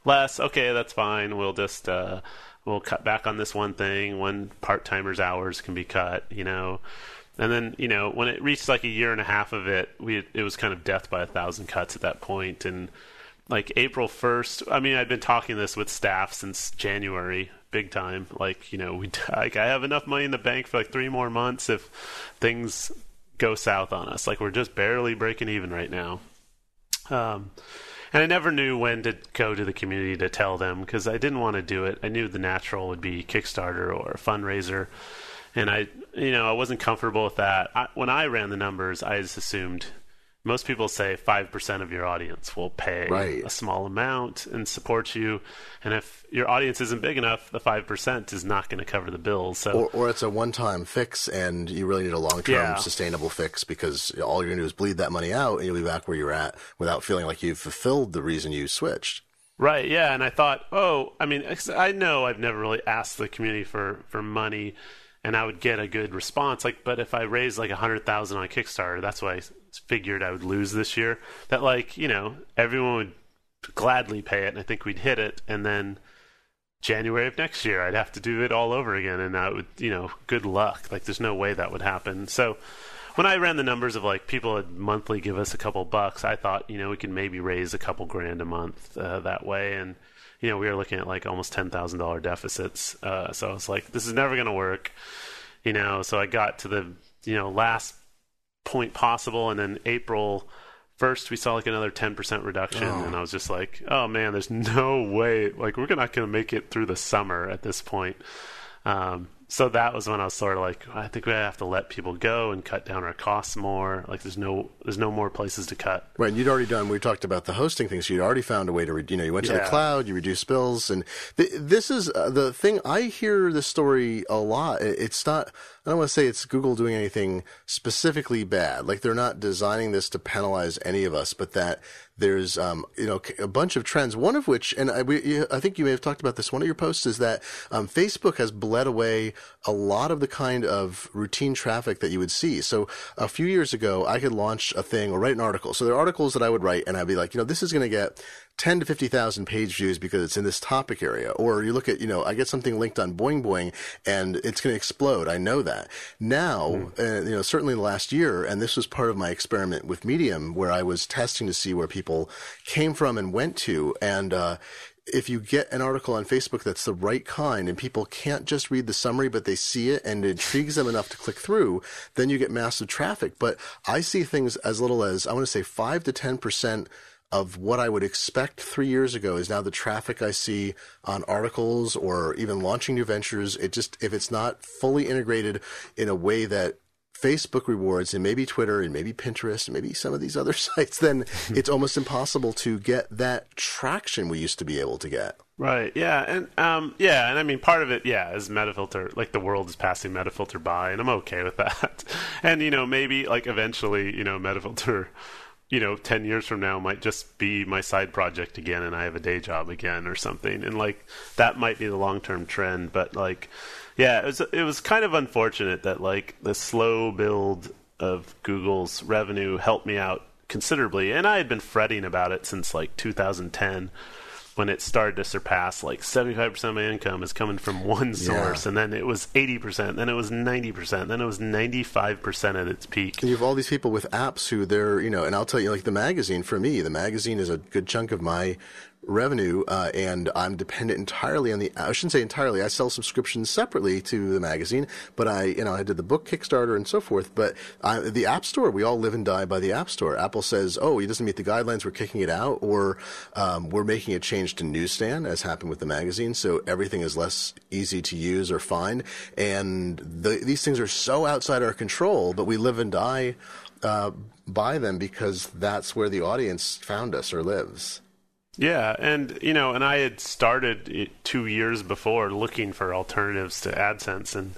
less. Okay, that's fine. We'll just uh, we'll cut back on this one thing. One part timer's hours can be cut. You know, and then you know when it reached like a year and a half of it, we it was kind of death by a thousand cuts at that point, and like April 1st. I mean, I'd been talking this with staff since January, big time. Like, you know, we [laughs] like I have enough money in the bank for like 3 more months if things go south on us. Like we're just barely breaking even right now. Um and I never knew when to go to the community to tell them because I didn't want to do it. I knew the natural would be Kickstarter or a fundraiser, and I, you know, I wasn't comfortable with that. I, when I ran the numbers, I just assumed most people say 5% of your audience will pay Right. a small amount and support you. And if your audience isn't big enough, the 5% is not going to cover the bills. So, Or, or it's a one-time fix, and you really need a long-term, Yeah. sustainable fix because all you're going to do is bleed that money out, and you'll be back where you're at without feeling like you've fulfilled the reason you switched. Right, yeah, and I thought, oh, I mean, I know I've never really asked the community for for money, and I would get a good response. Like, but if I raised like a hundred thousand on Kickstarter, that's why I figured I would lose this year. That like, you know, everyone would gladly pay it, and I think we'd hit it, and then January of next year, I'd have to do it all over again, and I would, you know, good luck. Like, there's no way that would happen. So. When I ran the numbers of like people would monthly give us a couple bucks, I thought you know we could maybe raise a couple grand a month uh, that way, and you know we were looking at like almost ten thousand dollar deficits. Uh, so I was like, this is never going to work, you know. So I got to the you know last point possible, and then April first we saw like another ten percent reduction, Oh. and I was just like, oh man, there's [laughs] no way like we're not going to make it through the summer at this point. Um, so that was when I was sort of like, I think we have to let people go and cut down our costs more. Like, there's no, there's no more places to cut. Right, and you'd already done. We talked about the hosting thing, so you'd already found a way to, re- you know, you went to the cloud, you reduced bills, and th- this is uh, the thing. I hear this story a lot. It's not. I don't want to say it's Google doing anything specifically bad. Like they're not designing this to penalize any of us, but that there's, um, you know, a bunch of trends. One of which, and I, we, I think you may have talked about this. One of your posts is that um, Facebook has bled away a lot of the kind of routine traffic that you would see. So a few years ago, I could launch a thing or write an article. So there are articles that I would write, and I'd be like, you know, this is going to get 10 to 50,000 page views because it's in this topic area. Or you look at, you know, I get something linked on Boing Boing and it's going to explode. I know that. Now, uh, you know, certainly the last year, and this was part of my experiment with Medium where I was testing to see where people came from and went to. And, uh, if you get an article on Facebook that's the right kind and people can't just read the summary, but they see it and it intrigues them enough to click through, then you get massive traffic. But I see things as little as, I want to say, 5 to 10% of what I would expect three years ago is now the traffic I see on articles or even launching new ventures. It just, if it's not fully integrated in a way that Facebook rewards and maybe Twitter and maybe Pinterest and maybe some of these other [laughs] sites, then [laughs] it's almost impossible to get that traction we used to be able to get. Right. Yeah. And um, yeah. And I mean, part of it, yeah, is Metafilter. Like the world is passing Metafilter by, and I'm okay with that. [laughs] And you know, maybe like eventually, you know, Metafilter, you know, ten years from now might just be my side project again, and I have a day job again or something. And like that might be the long term trend. But like, yeah, it was it was kind of unfortunate that like the slow build of Google's revenue helped me out considerably, and I had been fretting about it since like 2010 when it started to surpass like 75% of my income is coming from one source and then it was 80% then it was 90% then it was 95% at its peak. And you have all these people with apps who they're, you know, and I'll tell you, like the magazine for me, the magazine is a good chunk of my revenue, uh, and I'm dependent entirely on the, I shouldn't say entirely, I sell subscriptions separately to the magazine, but I, you know, I did the book Kickstarter and so forth, but I, the App Store, we all live and die by the App Store. Apple says, oh, it doesn't meet the guidelines, we're kicking it out, or um, we're making a change to newsstand, as happened with the magazine, so everything is less easy to use or find, and the, these things are so outside our control, but we live and die uh, by them because that's where the audience found us or lives. Yeah, and you know, and I had started two years before looking for alternatives to AdSense, and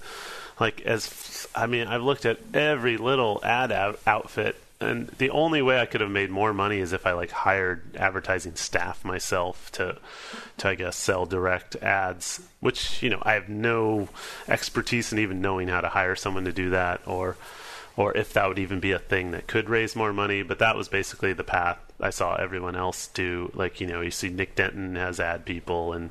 like as I mean, I've looked at every little ad out- outfit, and the only way I could have made more money is if I like hired advertising staff myself to, to I guess sell direct ads, which you know I have no expertise in even knowing how to hire someone to do that, or or if that would even be a thing that could raise more money. But that was basically the path I saw everyone else do. Like, you know, you see Nick Denton has ad people and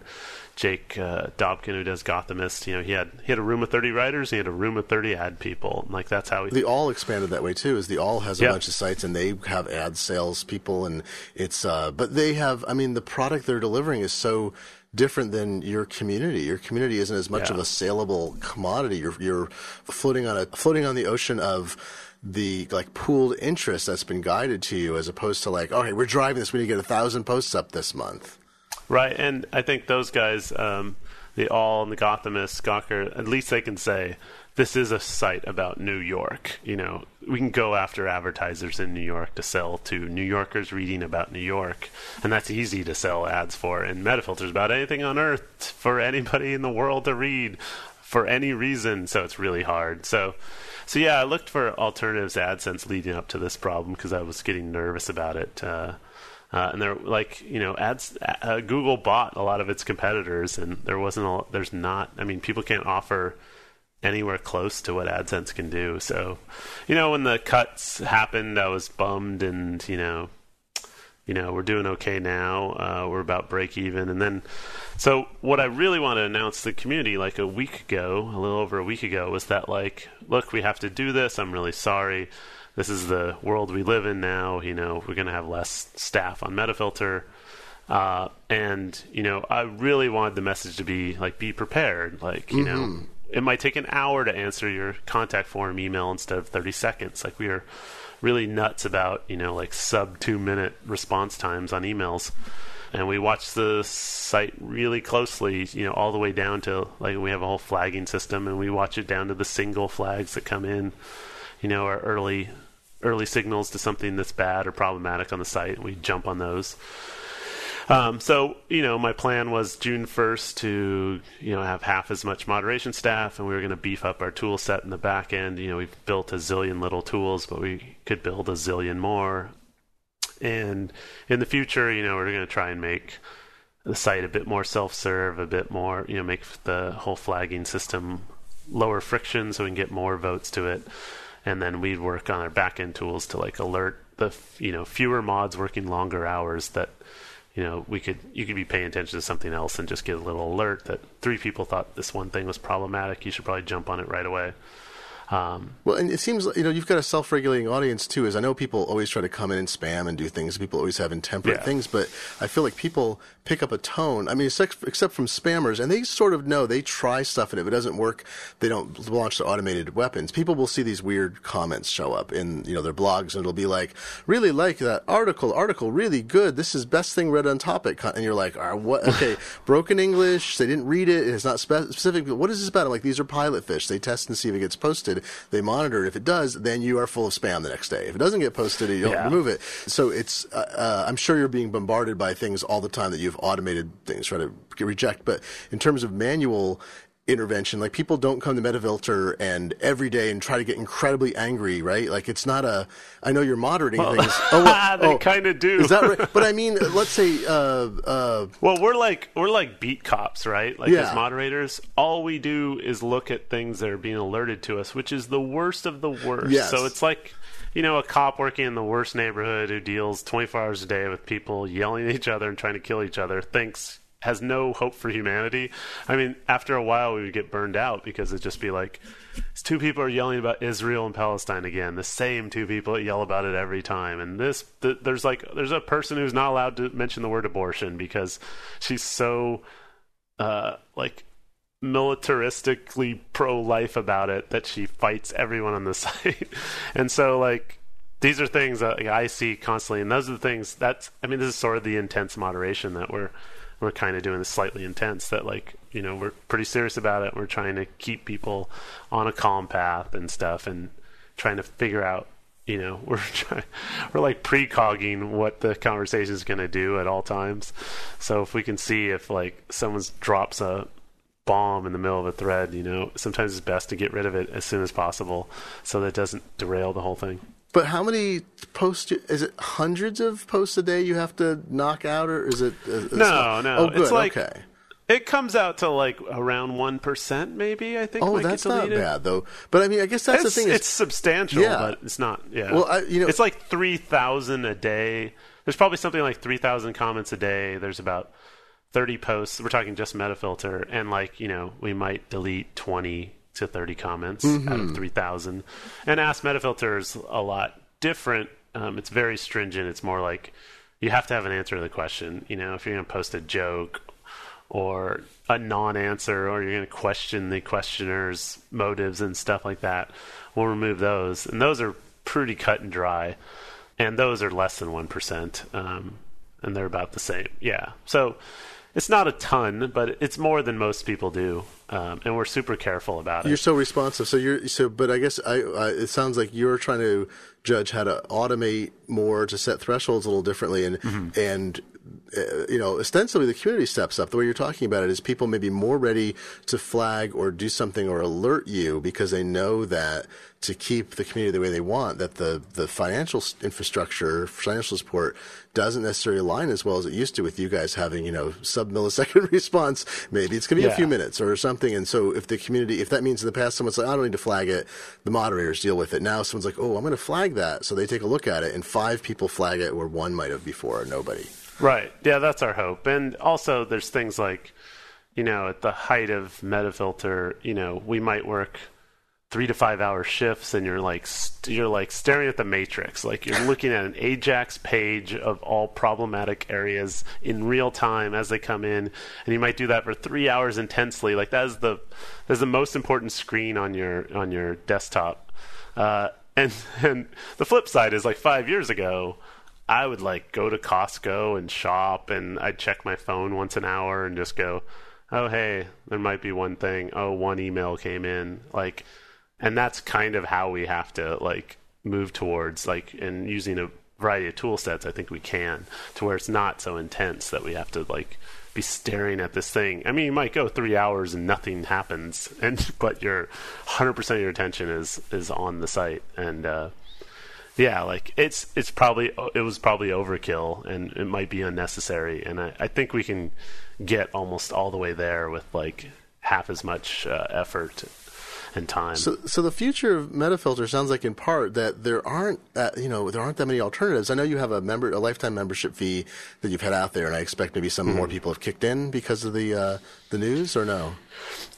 Jake uh, Dobkin, who does Gothamist, you know, he had he had a room of 30 writers, he had a room of 30 ad people. And, like, that's how he. The Awl expanded that way too. Is the Awl has a Yeah. bunch of sites and they have ad sales people and it's uh, but they have. I mean, the product they're delivering is so different than your community. Your community isn't as much Yeah. of a saleable commodity. You're you're floating on a floating on the ocean of the like pooled interest that's been guided to you as opposed to like okay we're driving this we need to get a thousand posts up this month Right, and I think those guys, um, the Awl and the Gothamist, Gawker, at least they can say this is a site about New York. You know, we can go after advertisers in New York to sell to New Yorkers reading about New York, and that's easy to sell ads for. And Metafilter's about anything on earth for anybody in the world to read for any reason, so it's really hard. So, so yeah, I looked for alternatives to AdSense leading up to this problem because I was getting nervous about it. Uh, uh, and they're like, you know, ads. Uh, Google bought a lot of its competitors, and there wasn't. A, there's not. I mean, people can't offer anywhere close to what AdSense can do. So, you know, when the cuts happened, I was bummed, and you know, you know, we're doing okay now. Uh, we're about break even, and then, so what I really want to announce to the community, like a week ago, a little over a week ago, was that like, look, we have to do this. I'm really sorry this is the world we live in now. You know, we're going to have less staff on Metafilter. Uh, and, you know, I really wanted the message to be like, be prepared. Like, you mm-hmm. know, it might take an hour to answer your contact form email instead of 30 seconds. Like, we are really nuts about, you know, like sub two minute response times on emails. And we watch the site really closely, you know, all the way down to like we have a whole flagging system and we watch it down to the single flags that come in you know, our early early signals to something that's bad or problematic on the site. We jump on those. Um, so you know, my plan was June first to you know have half as much moderation staff, and we were going to beef up our tool set in the back end. You know, we've built a zillion little tools, but we could build a zillion more. And in the future, you know, we're going to try and make the site a bit more self-serve, a bit more, you know, make the whole flagging system lower friction so we can get more votes to it and then we'd work on our backend tools to like alert the you know fewer mods working longer hours that you know we could you could be paying attention to something else and just get a little alert that three people thought this one thing was problematic. You should probably jump on it right away um, well, and it seems you know you've got a self-regulating audience too. As I know, people always try to come in and spam and do things. People always have intemperate yeah. things, but I feel like people pick up a tone. I mean, except, from spammers, and they sort of know they try stuff, and if it doesn't work, they don't launch the automated weapons. People will see these weird comments show up in you know their blogs, and it'll be like, "Really like that article, article, really good. This is best thing read on topic." And you're like, ah, "What? Okay, [laughs] broken English. They didn't read it. It's not spe- specific. What is this about?" I'm like, "These are pilot fish. They test and see if it gets posted. They monitor it. If it does, then you are full of spam the next day. If it doesn't get posted, you don't yeah. remove it. So it's. Uh, uh, I'm sure you're being bombarded by things all the time that you've automated things try to reject. But in terms of manual intervention. Like people don't come to Metafilter and every day and try to get incredibly angry, right? Like it's not a. I know you're moderating well, things. [laughs] Oh, well, [laughs] they oh, kind of do. Is that right? But I mean, let's say. Uh, uh, well, we're like we're like beat cops, right? Like yeah. as moderators, all we do is look at things that are being alerted to us, which is the worst of the worst. Yes. So it's like you know, a cop working in the worst neighborhood who deals 24 hours a day with people yelling at each other and trying to kill each other thinks has no hope for humanity. I mean, after a while, we would get burned out because it'd just be like, two people are yelling about Israel and Palestine again. The same two people that yell about it every time. And this, th- there's like, there's a person who's not allowed to mention the word abortion because she's so, uh, like, militaristically pro-life about it that she fights everyone on the [laughs] site. and so, like, these are things that I see constantly, and those are the things that's. I mean, this is sort of the intense moderation that we're we're kind of doing this slightly intense that like you know we're pretty serious about it. We're trying to keep people on a calm path and stuff and trying to figure out you know [laughs] we're trying, we're like precogging what the conversation is going to do at all times. So if we can see if like someone drops a bomb in the middle of a thread you know sometimes it's best to get rid of it as soon as possible so that it doesn't derail the whole thing but how many posts? Is it hundreds of posts a day you have to knock out, or is it? Uh, no, no. Oh, good. It's like, okay. It comes out to like around one percent, maybe. I think. Oh, that's not bad though. But I mean, I guess that's it's, the thing. Is, it's substantial, yeah. but it's not. Yeah. Well, I, you know, it's like three thousand a day. There's probably something like three thousand comments a day. There's about thirty posts. We're talking just Metafilter, and like you know, we might delete twenty to 30 comments mm-hmm. out of mm-hmm. 3,000. And Ask Metafilter is a lot different. Um, it's very stringent. It's more like you have to have an answer to the question. You know, if you're going to post a joke or a non-answer, or you're going to question the questioner's motives and stuff like that, we'll remove those. And those are pretty cut and dry. And those are less than one percent, um, and they're about the same. Yeah. So it's not a ton, but it's more than most people do, um, and we're super careful about it. You're so responsive. So you're so, but I guess I, I it sounds like you're trying to judge how to automate more to set thresholds a little differently, and Mm-hmm. and you know, ostensibly the community steps up. The way you're talking about it is people may be more ready to flag or do something or alert you because they know that to keep the community the way they want, that the, the financial infrastructure, financial support doesn't necessarily align as well as it used to with you guys having, you know, sub millisecond [laughs] response. Maybe it's going to be a few minutes or something. And so if the community, if that means in the past someone's like, I don't need to flag it, the moderators deal with it. Now someone's like, oh, I'm going to flag that. So they take a look at it and five people flag it where one might have before or nobody. Right. Yeah, that's our hope. And also, there's things like, you know, at the height of Metafilter, you know, we might work three to five hour shifts, and you're like st- you're like staring at the matrix, like you're looking at an Ajax page of all problematic areas in real time as they come in, and you might do that for three hours intensely. Like that is the that's the most important screen on your on your desktop. Uh, and and the flip side is like five years ago. I would like go to Costco and shop, and I'd check my phone once an hour and just go, "Oh, hey, there might be one thing. Oh, one email came in." Like, and that's kind of how we have to like move towards like and using a variety of tool sets. I think we can to where it's not so intense that we have to like be staring at this thing. I mean, you might go three hours and nothing happens, and [laughs] but your 100% of your attention is is on the site and. uh yeah, like it's it's probably it was probably overkill and it might be unnecessary, and I, I think we can get almost all the way there with like half as much uh, effort and time. So, so the future of Metafilter sounds like, in part, that there aren't, uh, you know, there aren't that many alternatives. I know you have a member, a lifetime membership fee that you've had out there, and I expect maybe some more people have kicked in because of the uh, the news, or no?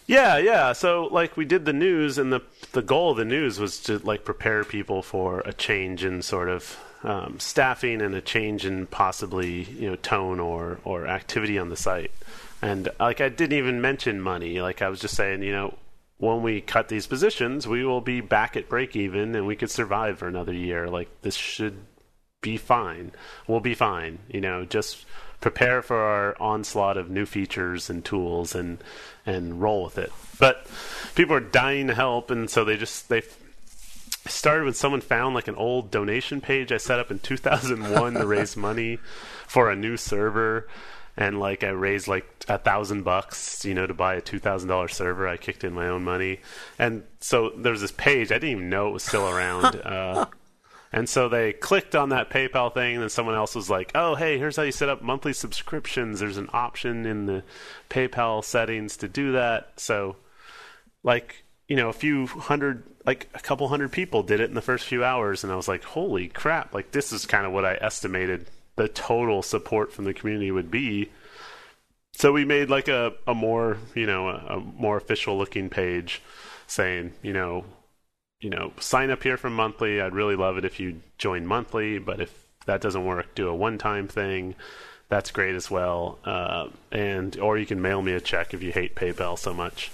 Yeah, yeah. So like we did the news, and the the goal of the news was to like prepare people for a change in sort of um, staffing and a change in possibly you know tone or or activity on the site. And like I didn't even mention money. Like I was just saying, you know, when we cut these positions, we will be back at break even, and we could survive for another year. Like this should be fine. We'll be fine. You know, just prepare for our onslaught of new features and tools and and roll with it. But people are dying to help, and so they just they started when someone found like an old donation page I set up in 2001 to raise money for a new server. And like I raised like a thousand bucks, you know, to buy a two thousand dollar server. I kicked in my own money, and so there was this page. I didn't even know it was still around. [laughs] Uh, and so they clicked on that PayPal thing, and then someone else was like, "Oh, hey, here's how you set up monthly subscriptions. There's an option in the PayPal settings to do that." So, like, you know, a few hundred, like a couple hundred people did it in the first few hours, and I was like, "Holy crap! Like, this is kind of what I estimated the total support from the community would be." So we made like a, a more, you know, a, a more official looking page saying, you know, you know, sign up here for monthly. I'd really love it if you join monthly, but if that doesn't work, do a one-time thing. That's great as well. Uh, and or you can mail me a check if you hate PayPal so much.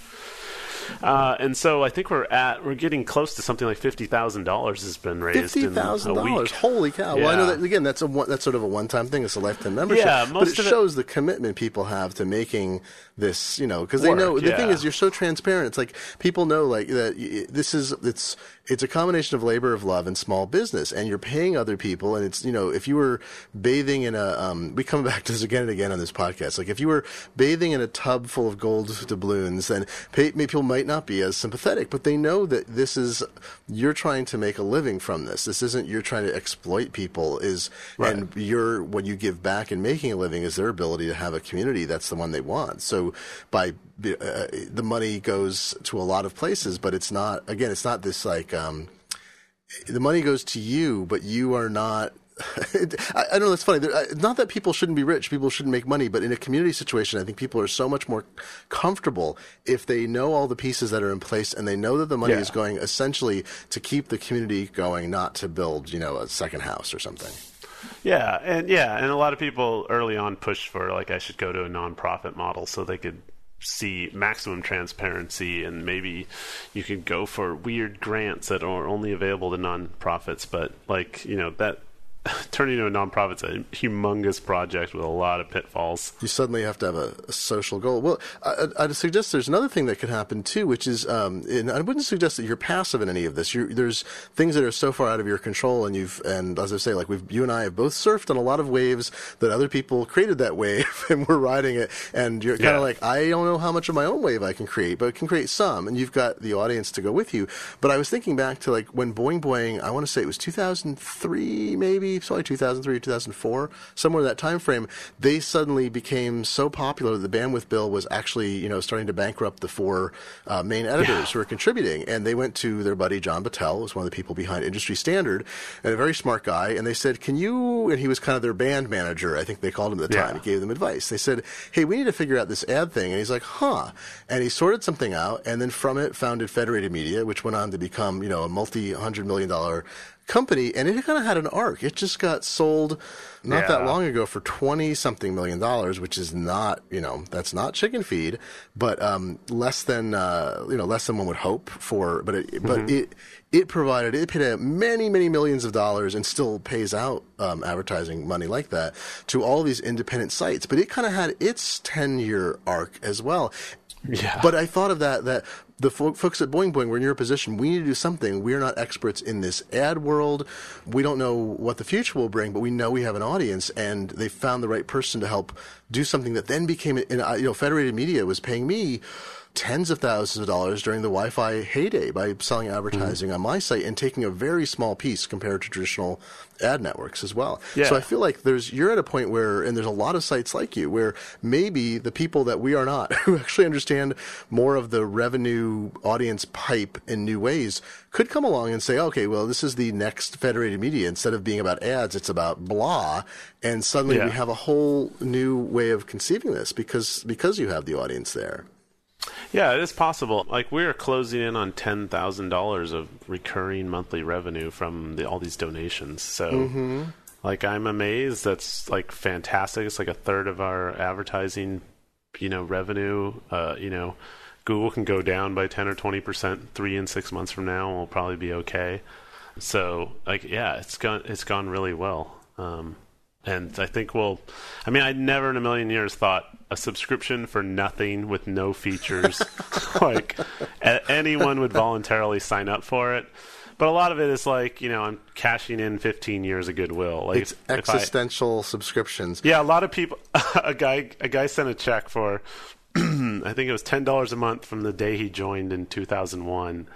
Uh, and so I think we're at we're getting close to something like fifty thousand dollars has been raised Fifty in thousand dollars! Holy cow! Well, I know that again. That's a one, that's sort of a one-time thing. It's a lifetime membership. Yeah, but it of it- shows the commitment people have to making this. You know, because they know the thing is you're so transparent. It's like people know like that. This is it's it's a combination of labor of love and small business, and you're paying other people. And it's you know if you were bathing in a um, we come back to this again and again on this podcast. Like if you were bathing in a tub full of gold doubloons, then pay, maybe people might not be as sympathetic, but they know that this is you're trying to make a living from this. This isn't you're trying to exploit people. Is and your what you give back in making a living is their ability to have a community. That's the one they want. So by uh, the money goes to a lot of places, but it's not again. It's not this like um, the money goes to you, but you are not. [laughs] I, I know. It's funny. There- I- Not that people shouldn't be rich, people shouldn't make money, but in a community situation, I think people are so much more comfortable if they know all the pieces that are in place and they know that the money Yeah. is going essentially to keep the community going, not to build, you know, a second house or something. Yeah, and yeah, and a lot of people early on pushed for like I should go to a nonprofit model so they could see maximum transparency and maybe you could go for weird grants that are only available to nonprofits but like you know that [laughs] turning into a nonprofit's a humongous project with a lot of pitfalls. You suddenly have to have a, a social goal. Well, I, would suggest there's another thing that could happen too, which is, um, and I wouldn't suggest that you're passive in any of this. You're, there's things that are so far out of your control, and you've, and as I say, like we've, you and I have both surfed on a lot of waves that other people created that wave, [laughs] and we're riding it. And you're kind of yeah. like, I don't know how much of my own wave I can create, but I can create some, and you've got the audience to go with you. But I was thinking back to like when Boing Boing, I want to say it was 2003, maybe, probably 2003 or 2004, somewhere in that time frame, they suddenly became so popular that the bandwidth bill was actually, you know, starting to bankrupt the four uh, main editors yeah. who were contributing. And they went to their buddy John Battelle, who was one of the people behind Industry Standard, and a very smart guy. And they said, "Can you?" And he was kind of their band manager, I think they called him at the time. Yeah. He gave them advice. They said, "Hey, we need to figure out this ad thing." And he's like, "Huh?" And he sorted something out, and then from it founded Federated Media, which went on to become, you know, a multi-hundred million dollar company, and it kind of had an arc. It just got sold not yeah. that long ago for twenty something million dollars, which is not you know that's not chicken feed, but um, less than uh, you know less than one would hope for. But it mm-hmm. but it it provided it paid out many many millions of dollars and still pays out um, advertising money like that to all these independent sites. But it kind of had its ten year arc as well. Yeah. But I thought of that that the folks at Boing Boing, we're in your position. We need to do something. We're not experts in this ad world. We don't know what the future will bring, but we know we have an audience, and they found the right person to help do something that then became, you know, Federated Media was paying me tens of thousands of dollars during the Wi-Fi heyday by selling advertising mm-hmm. on my site and taking a very small piece compared to traditional ad networks as well. Yeah. So I feel like there's you're at a point where and there's a lot of sites like you where maybe the people that we are not [laughs] who actually understand more of the revenue audience pipe in new ways could come along and say, okay, well, this is the next federated media. Instead of being about ads, it's about blah. And suddenly yeah. we have a whole new way of conceiving this because because you have the audience there. Yeah, it is possible. Like we are closing in on ten thousand dollars of recurring monthly revenue from the, all these donations. So, mm-hmm. like, I'm amazed. That's like fantastic. It's like a third of our advertising, you know, revenue. Uh, you know, Google can go down by ten or twenty percent three and six months from now. and We'll probably be okay. So, like, yeah, it's gone. It's gone really well. Um, and I think we'll. I mean, I never in a million years thought a subscription for nothing with no features, [laughs] like a- anyone would voluntarily sign up for it. But a lot of it is like you know I'm cashing in 15 years of goodwill. Like it's if, existential I, subscriptions. Yeah, a lot of people. [laughs] a guy a guy sent a check for [clears throat] I think it was ten dollars a month from the day he joined in 2001,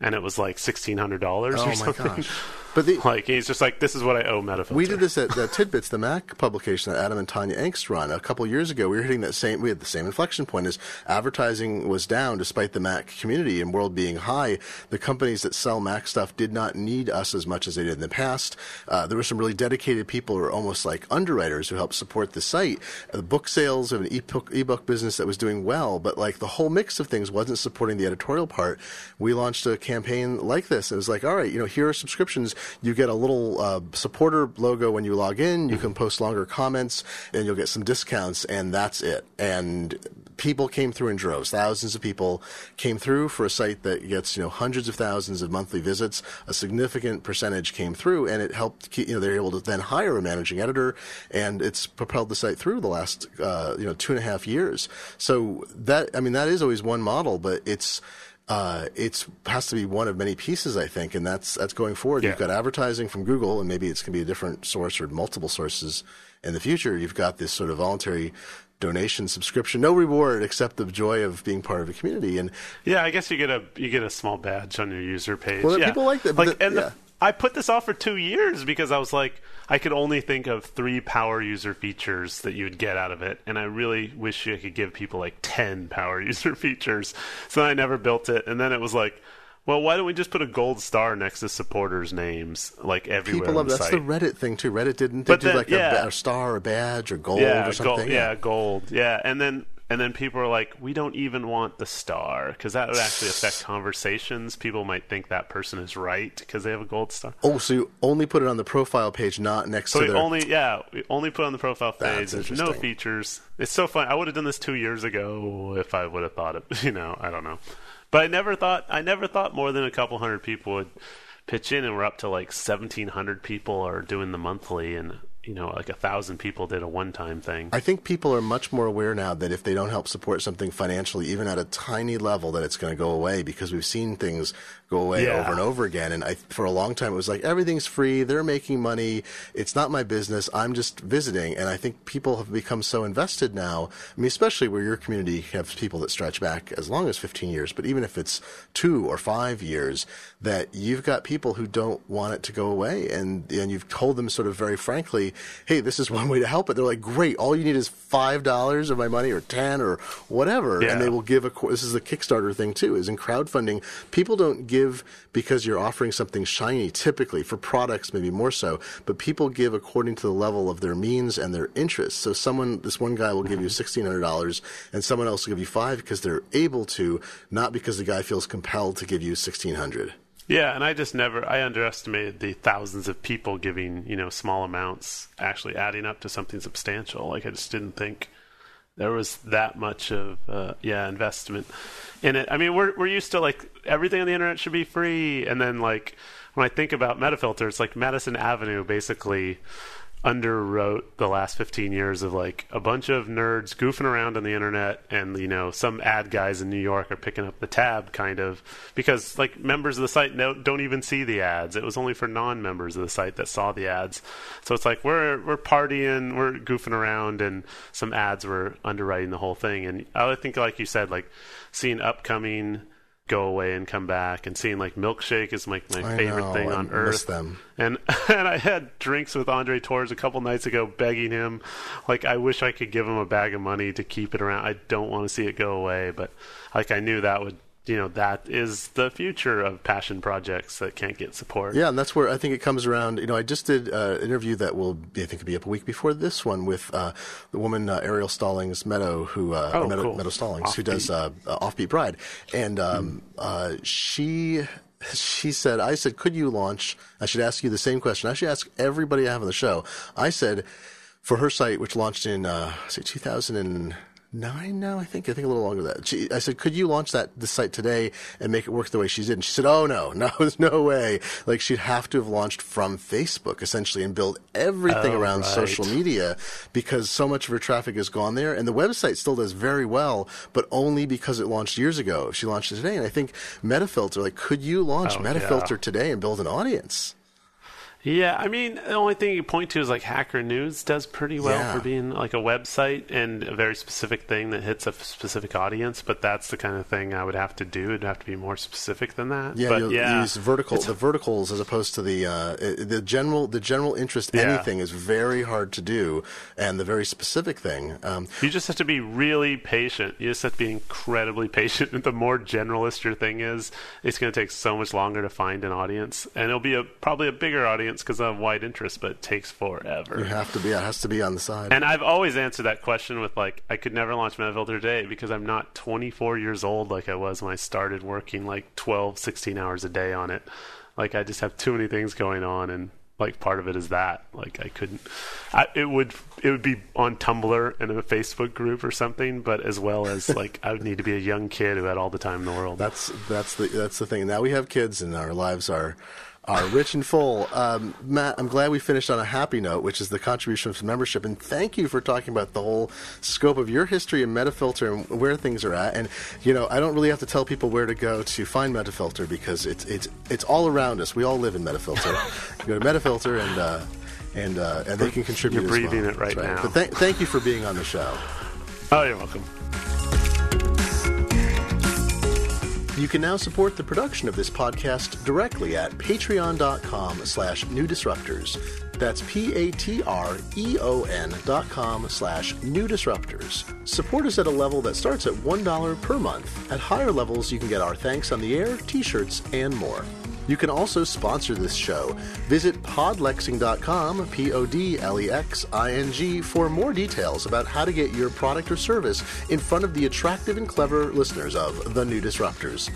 and it was like sixteen hundred dollars oh or something. Gosh. [laughs] But the, like he's just like, this is what I owe Metafilter. We did this at, at TidBITS, the Mac publication that Adam and Tonya Engst run a couple years ago. We were hitting that same. We had the same inflection point as advertising was down despite the Mac community and world being high. The companies that sell Mac stuff did not need us as much as they did in the past. Uh, there were some really dedicated people who were almost like underwriters who helped support the site. Uh, the book sales of an ebook, ebook business that was doing well, but like the whole mix of things wasn't supporting the editorial part. We launched a campaign like this. It was like, all right, you know, here are subscriptions you get a little uh, supporter logo when you log in. You can post longer comments, and you'll get some discounts, and that's it. And people came through in droves. Thousands of people came through for a site that gets you know hundreds of thousands of monthly visits. A significant percentage came through, and it helped. Keep, you know, they're able to then hire a managing editor, and it's propelled the site through the last uh, you know two and a half years. So that I mean that is always one model, but it's uh, it has to be one of many pieces, I think, and that's that's going forward. Yeah. You've got advertising from Google, and maybe it's going to be a different source or multiple sources in the future. You've got this sort of voluntary donation subscription, no reward except the joy of being part of a community. And yeah, I guess you get a you get a small badge on your user page. Well, yeah. people like that. Like, the, and yeah. the, I put this off for two years because I was like, I could only think of three power user features that you would get out of it, and I really wish I could give people like ten power [laughs] user features. So I never built it, and then it was like, well, why don't we just put a gold star next to supporters' names like everywhere? People love the that's site. the Reddit thing too. Reddit didn't they do like yeah. a, a, star, or badge, or gold, yeah, or something. Gold, yeah. yeah, gold. Yeah, and then and then people are like, we don't even want the star because that would actually affect [sighs] conversations. People might think that person is right because they have a gold star. Oh, so you only put it on the profile page, not next so to the. their... only yeah, we only put on the profile page. There's no features. It's so fun. I would have done this two years ago if I would have thought it. [laughs] You know, I don't know, but I never thought I never thought more than a couple hundred people would pitch in, and we're up to like 1,700 people are doing the monthly, and you know, like a thousand people did a one-time thing. I think people are much more aware now that if they don't help support something financially, even at a tiny level, that it's going to go away because we've seen things go away Yeah. over and over again. And I, for a long time, it was like everything's free. They're making money. It's not my business. I'm just visiting. And I think people have become so invested now. I mean, especially where your community have people that stretch back as long as 15 years, but even if it's two or five years, that you've got people who don't want it to go away. And, and you've told them sort of very frankly, hey, this is [laughs] one way to help it. They're like, great. All you need is $5 of my money or 10 or whatever. Yeah. And they will give a, this is the Kickstarter thing too, is in crowdfunding, people don't give because you're offering something shiny typically for products, maybe more so, but people give according to the level of their means and their interests. So someone, this one guy will give you $1,600 and someone else will give you five because they're able to, not because the guy feels compelled to give you 1600 Yeah, and I just never I underestimated the thousands of people giving, you know, small amounts actually adding up to something substantial. Like I just didn't think there was that much of uh, yeah, investment in it. I mean, we're we're used to like everything on the internet should be free and then like when I think about Metafilter, it's like Madison Avenue basically underwrote the last 15 years of like a bunch of nerds goofing around on the internet and you know some ad guys in New York are picking up the tab kind of because like members of the site no, don't even see the ads. It was only for non-members of the site that saw the ads. So it's like we're we're partying we're goofing around and some ads were underwriting the whole thing. And I think like you said like seeing upcoming go away and come back and seeing like MLKSHK is like my I favorite know, thing I on miss earth them. and [laughs] and I had drinks with Andre Torrez a couple nights ago, begging him, like I wish I could give him a bag of money to keep it around. I don't want to see it go away, but like I knew that would, you know, that is the future of passion projects that can't get support. Yeah, and that's where I think it comes around. You know, I just did uh, an interview that will, I think, be up a week before this one with uh, the woman uh, Ariel Stallings Meadow, who uh, Oh, Meadow, cool. Meadow Stallings, who does uh, uh, Offbeat Bride, and um, uh, she. She said, I said, could you launch? I should ask you the same question. I should ask everybody I have on the show. I said, for her site, which launched in, uh, say, 2009 now, I think. I think a little longer than that. She, I said, could you launch that, the site today and make it work the way she did? And she said, oh, no, [laughs] no, there's no way. Like, she'd have to have launched from Facebook, essentially, and build everything Oh, around right. social media because so much of her traffic has gone there. And the website still does very well, but only because it launched years ago. She launched it today. And I think Metafilter, like, could you launch Oh, Metafilter yeah. today and build an audience? Yeah, I mean, the only thing you point to is like Hacker News does pretty well Yeah. for being like a website and a very specific thing that hits a specific audience. But that's the kind of thing I would have to do. It'd have to be more specific than that. Yeah, but yeah, use vertical the verticals as opposed to the uh, the general the general interest Yeah. anything is very hard to do, and the very specific thing. Um, You just have to be really patient. You just have to be incredibly [laughs] patient. The more generalist your thing is, it's going to take so much longer to find an audience, and it'll be a probably a bigger audience because of wide interest, but it takes forever. you have to be. It has to be on the side. And I've always answered that question with like, I could never launch Metafilter today because I'm not 24 years old like I was when I started working like 12, 16 hours a day on it. Like I just have too many things going on, and like part of it is that like I couldn't. I, it would it would be on Tumblr and a Facebook group or something, but as well as [laughs] like I would need to be a young kid who had all the time in the world. That's that's the that's the thing. Now we have kids, and our lives are are rich and full. Um, Matt, I'm glad we finished on a happy note, which is the contribution of membership. And thank you for talking about the whole scope of your history in Metafilter and where things are at. And you know, I don't really have to tell people where to go to find Metafilter because it's it's it's all around us. We all live in Metafilter. [laughs] go to Metafilter and. Uh, and uh, and they can contribute. You're breathing well. it right That's now. But th- thank you for being on the show. oh, you're welcome. You can now support the production of this podcast directly at patreon.com slash new disruptors. That's P-A-T-R-E-O-N dot com slash new disruptors. Support us at a level that starts at $1 per month. At higher levels, you can get our thanks on the air, t-shirts, and more. You can also sponsor this show. Visit podlexing.com, P O D L E X I N G, for more details about how to get your product or service in front of the attractive and clever listeners of The New Disruptors.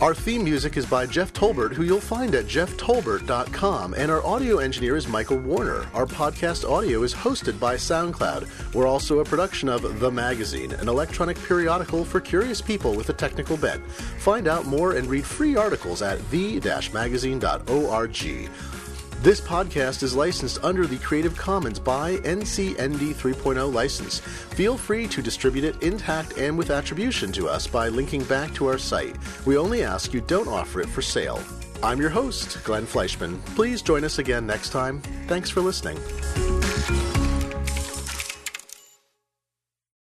Our theme music is by Jeff Tolbert, who you'll find at jefftolbert.com, and our audio engineer is Michael Warner. Our podcast audio is hosted by SoundCloud. We're also a production of The Magazine, an electronic periodical for curious people with a technical bent. Find out more and read free articles at the-magazine.org. This podcast is licensed under the Creative Commons by NCND 3.0 license. Feel free to distribute it intact and with attribution to us by linking back to our site. We only ask you don't offer it for sale. I'm your host, Glenn Fleishman. Please join us again next time. Thanks for listening.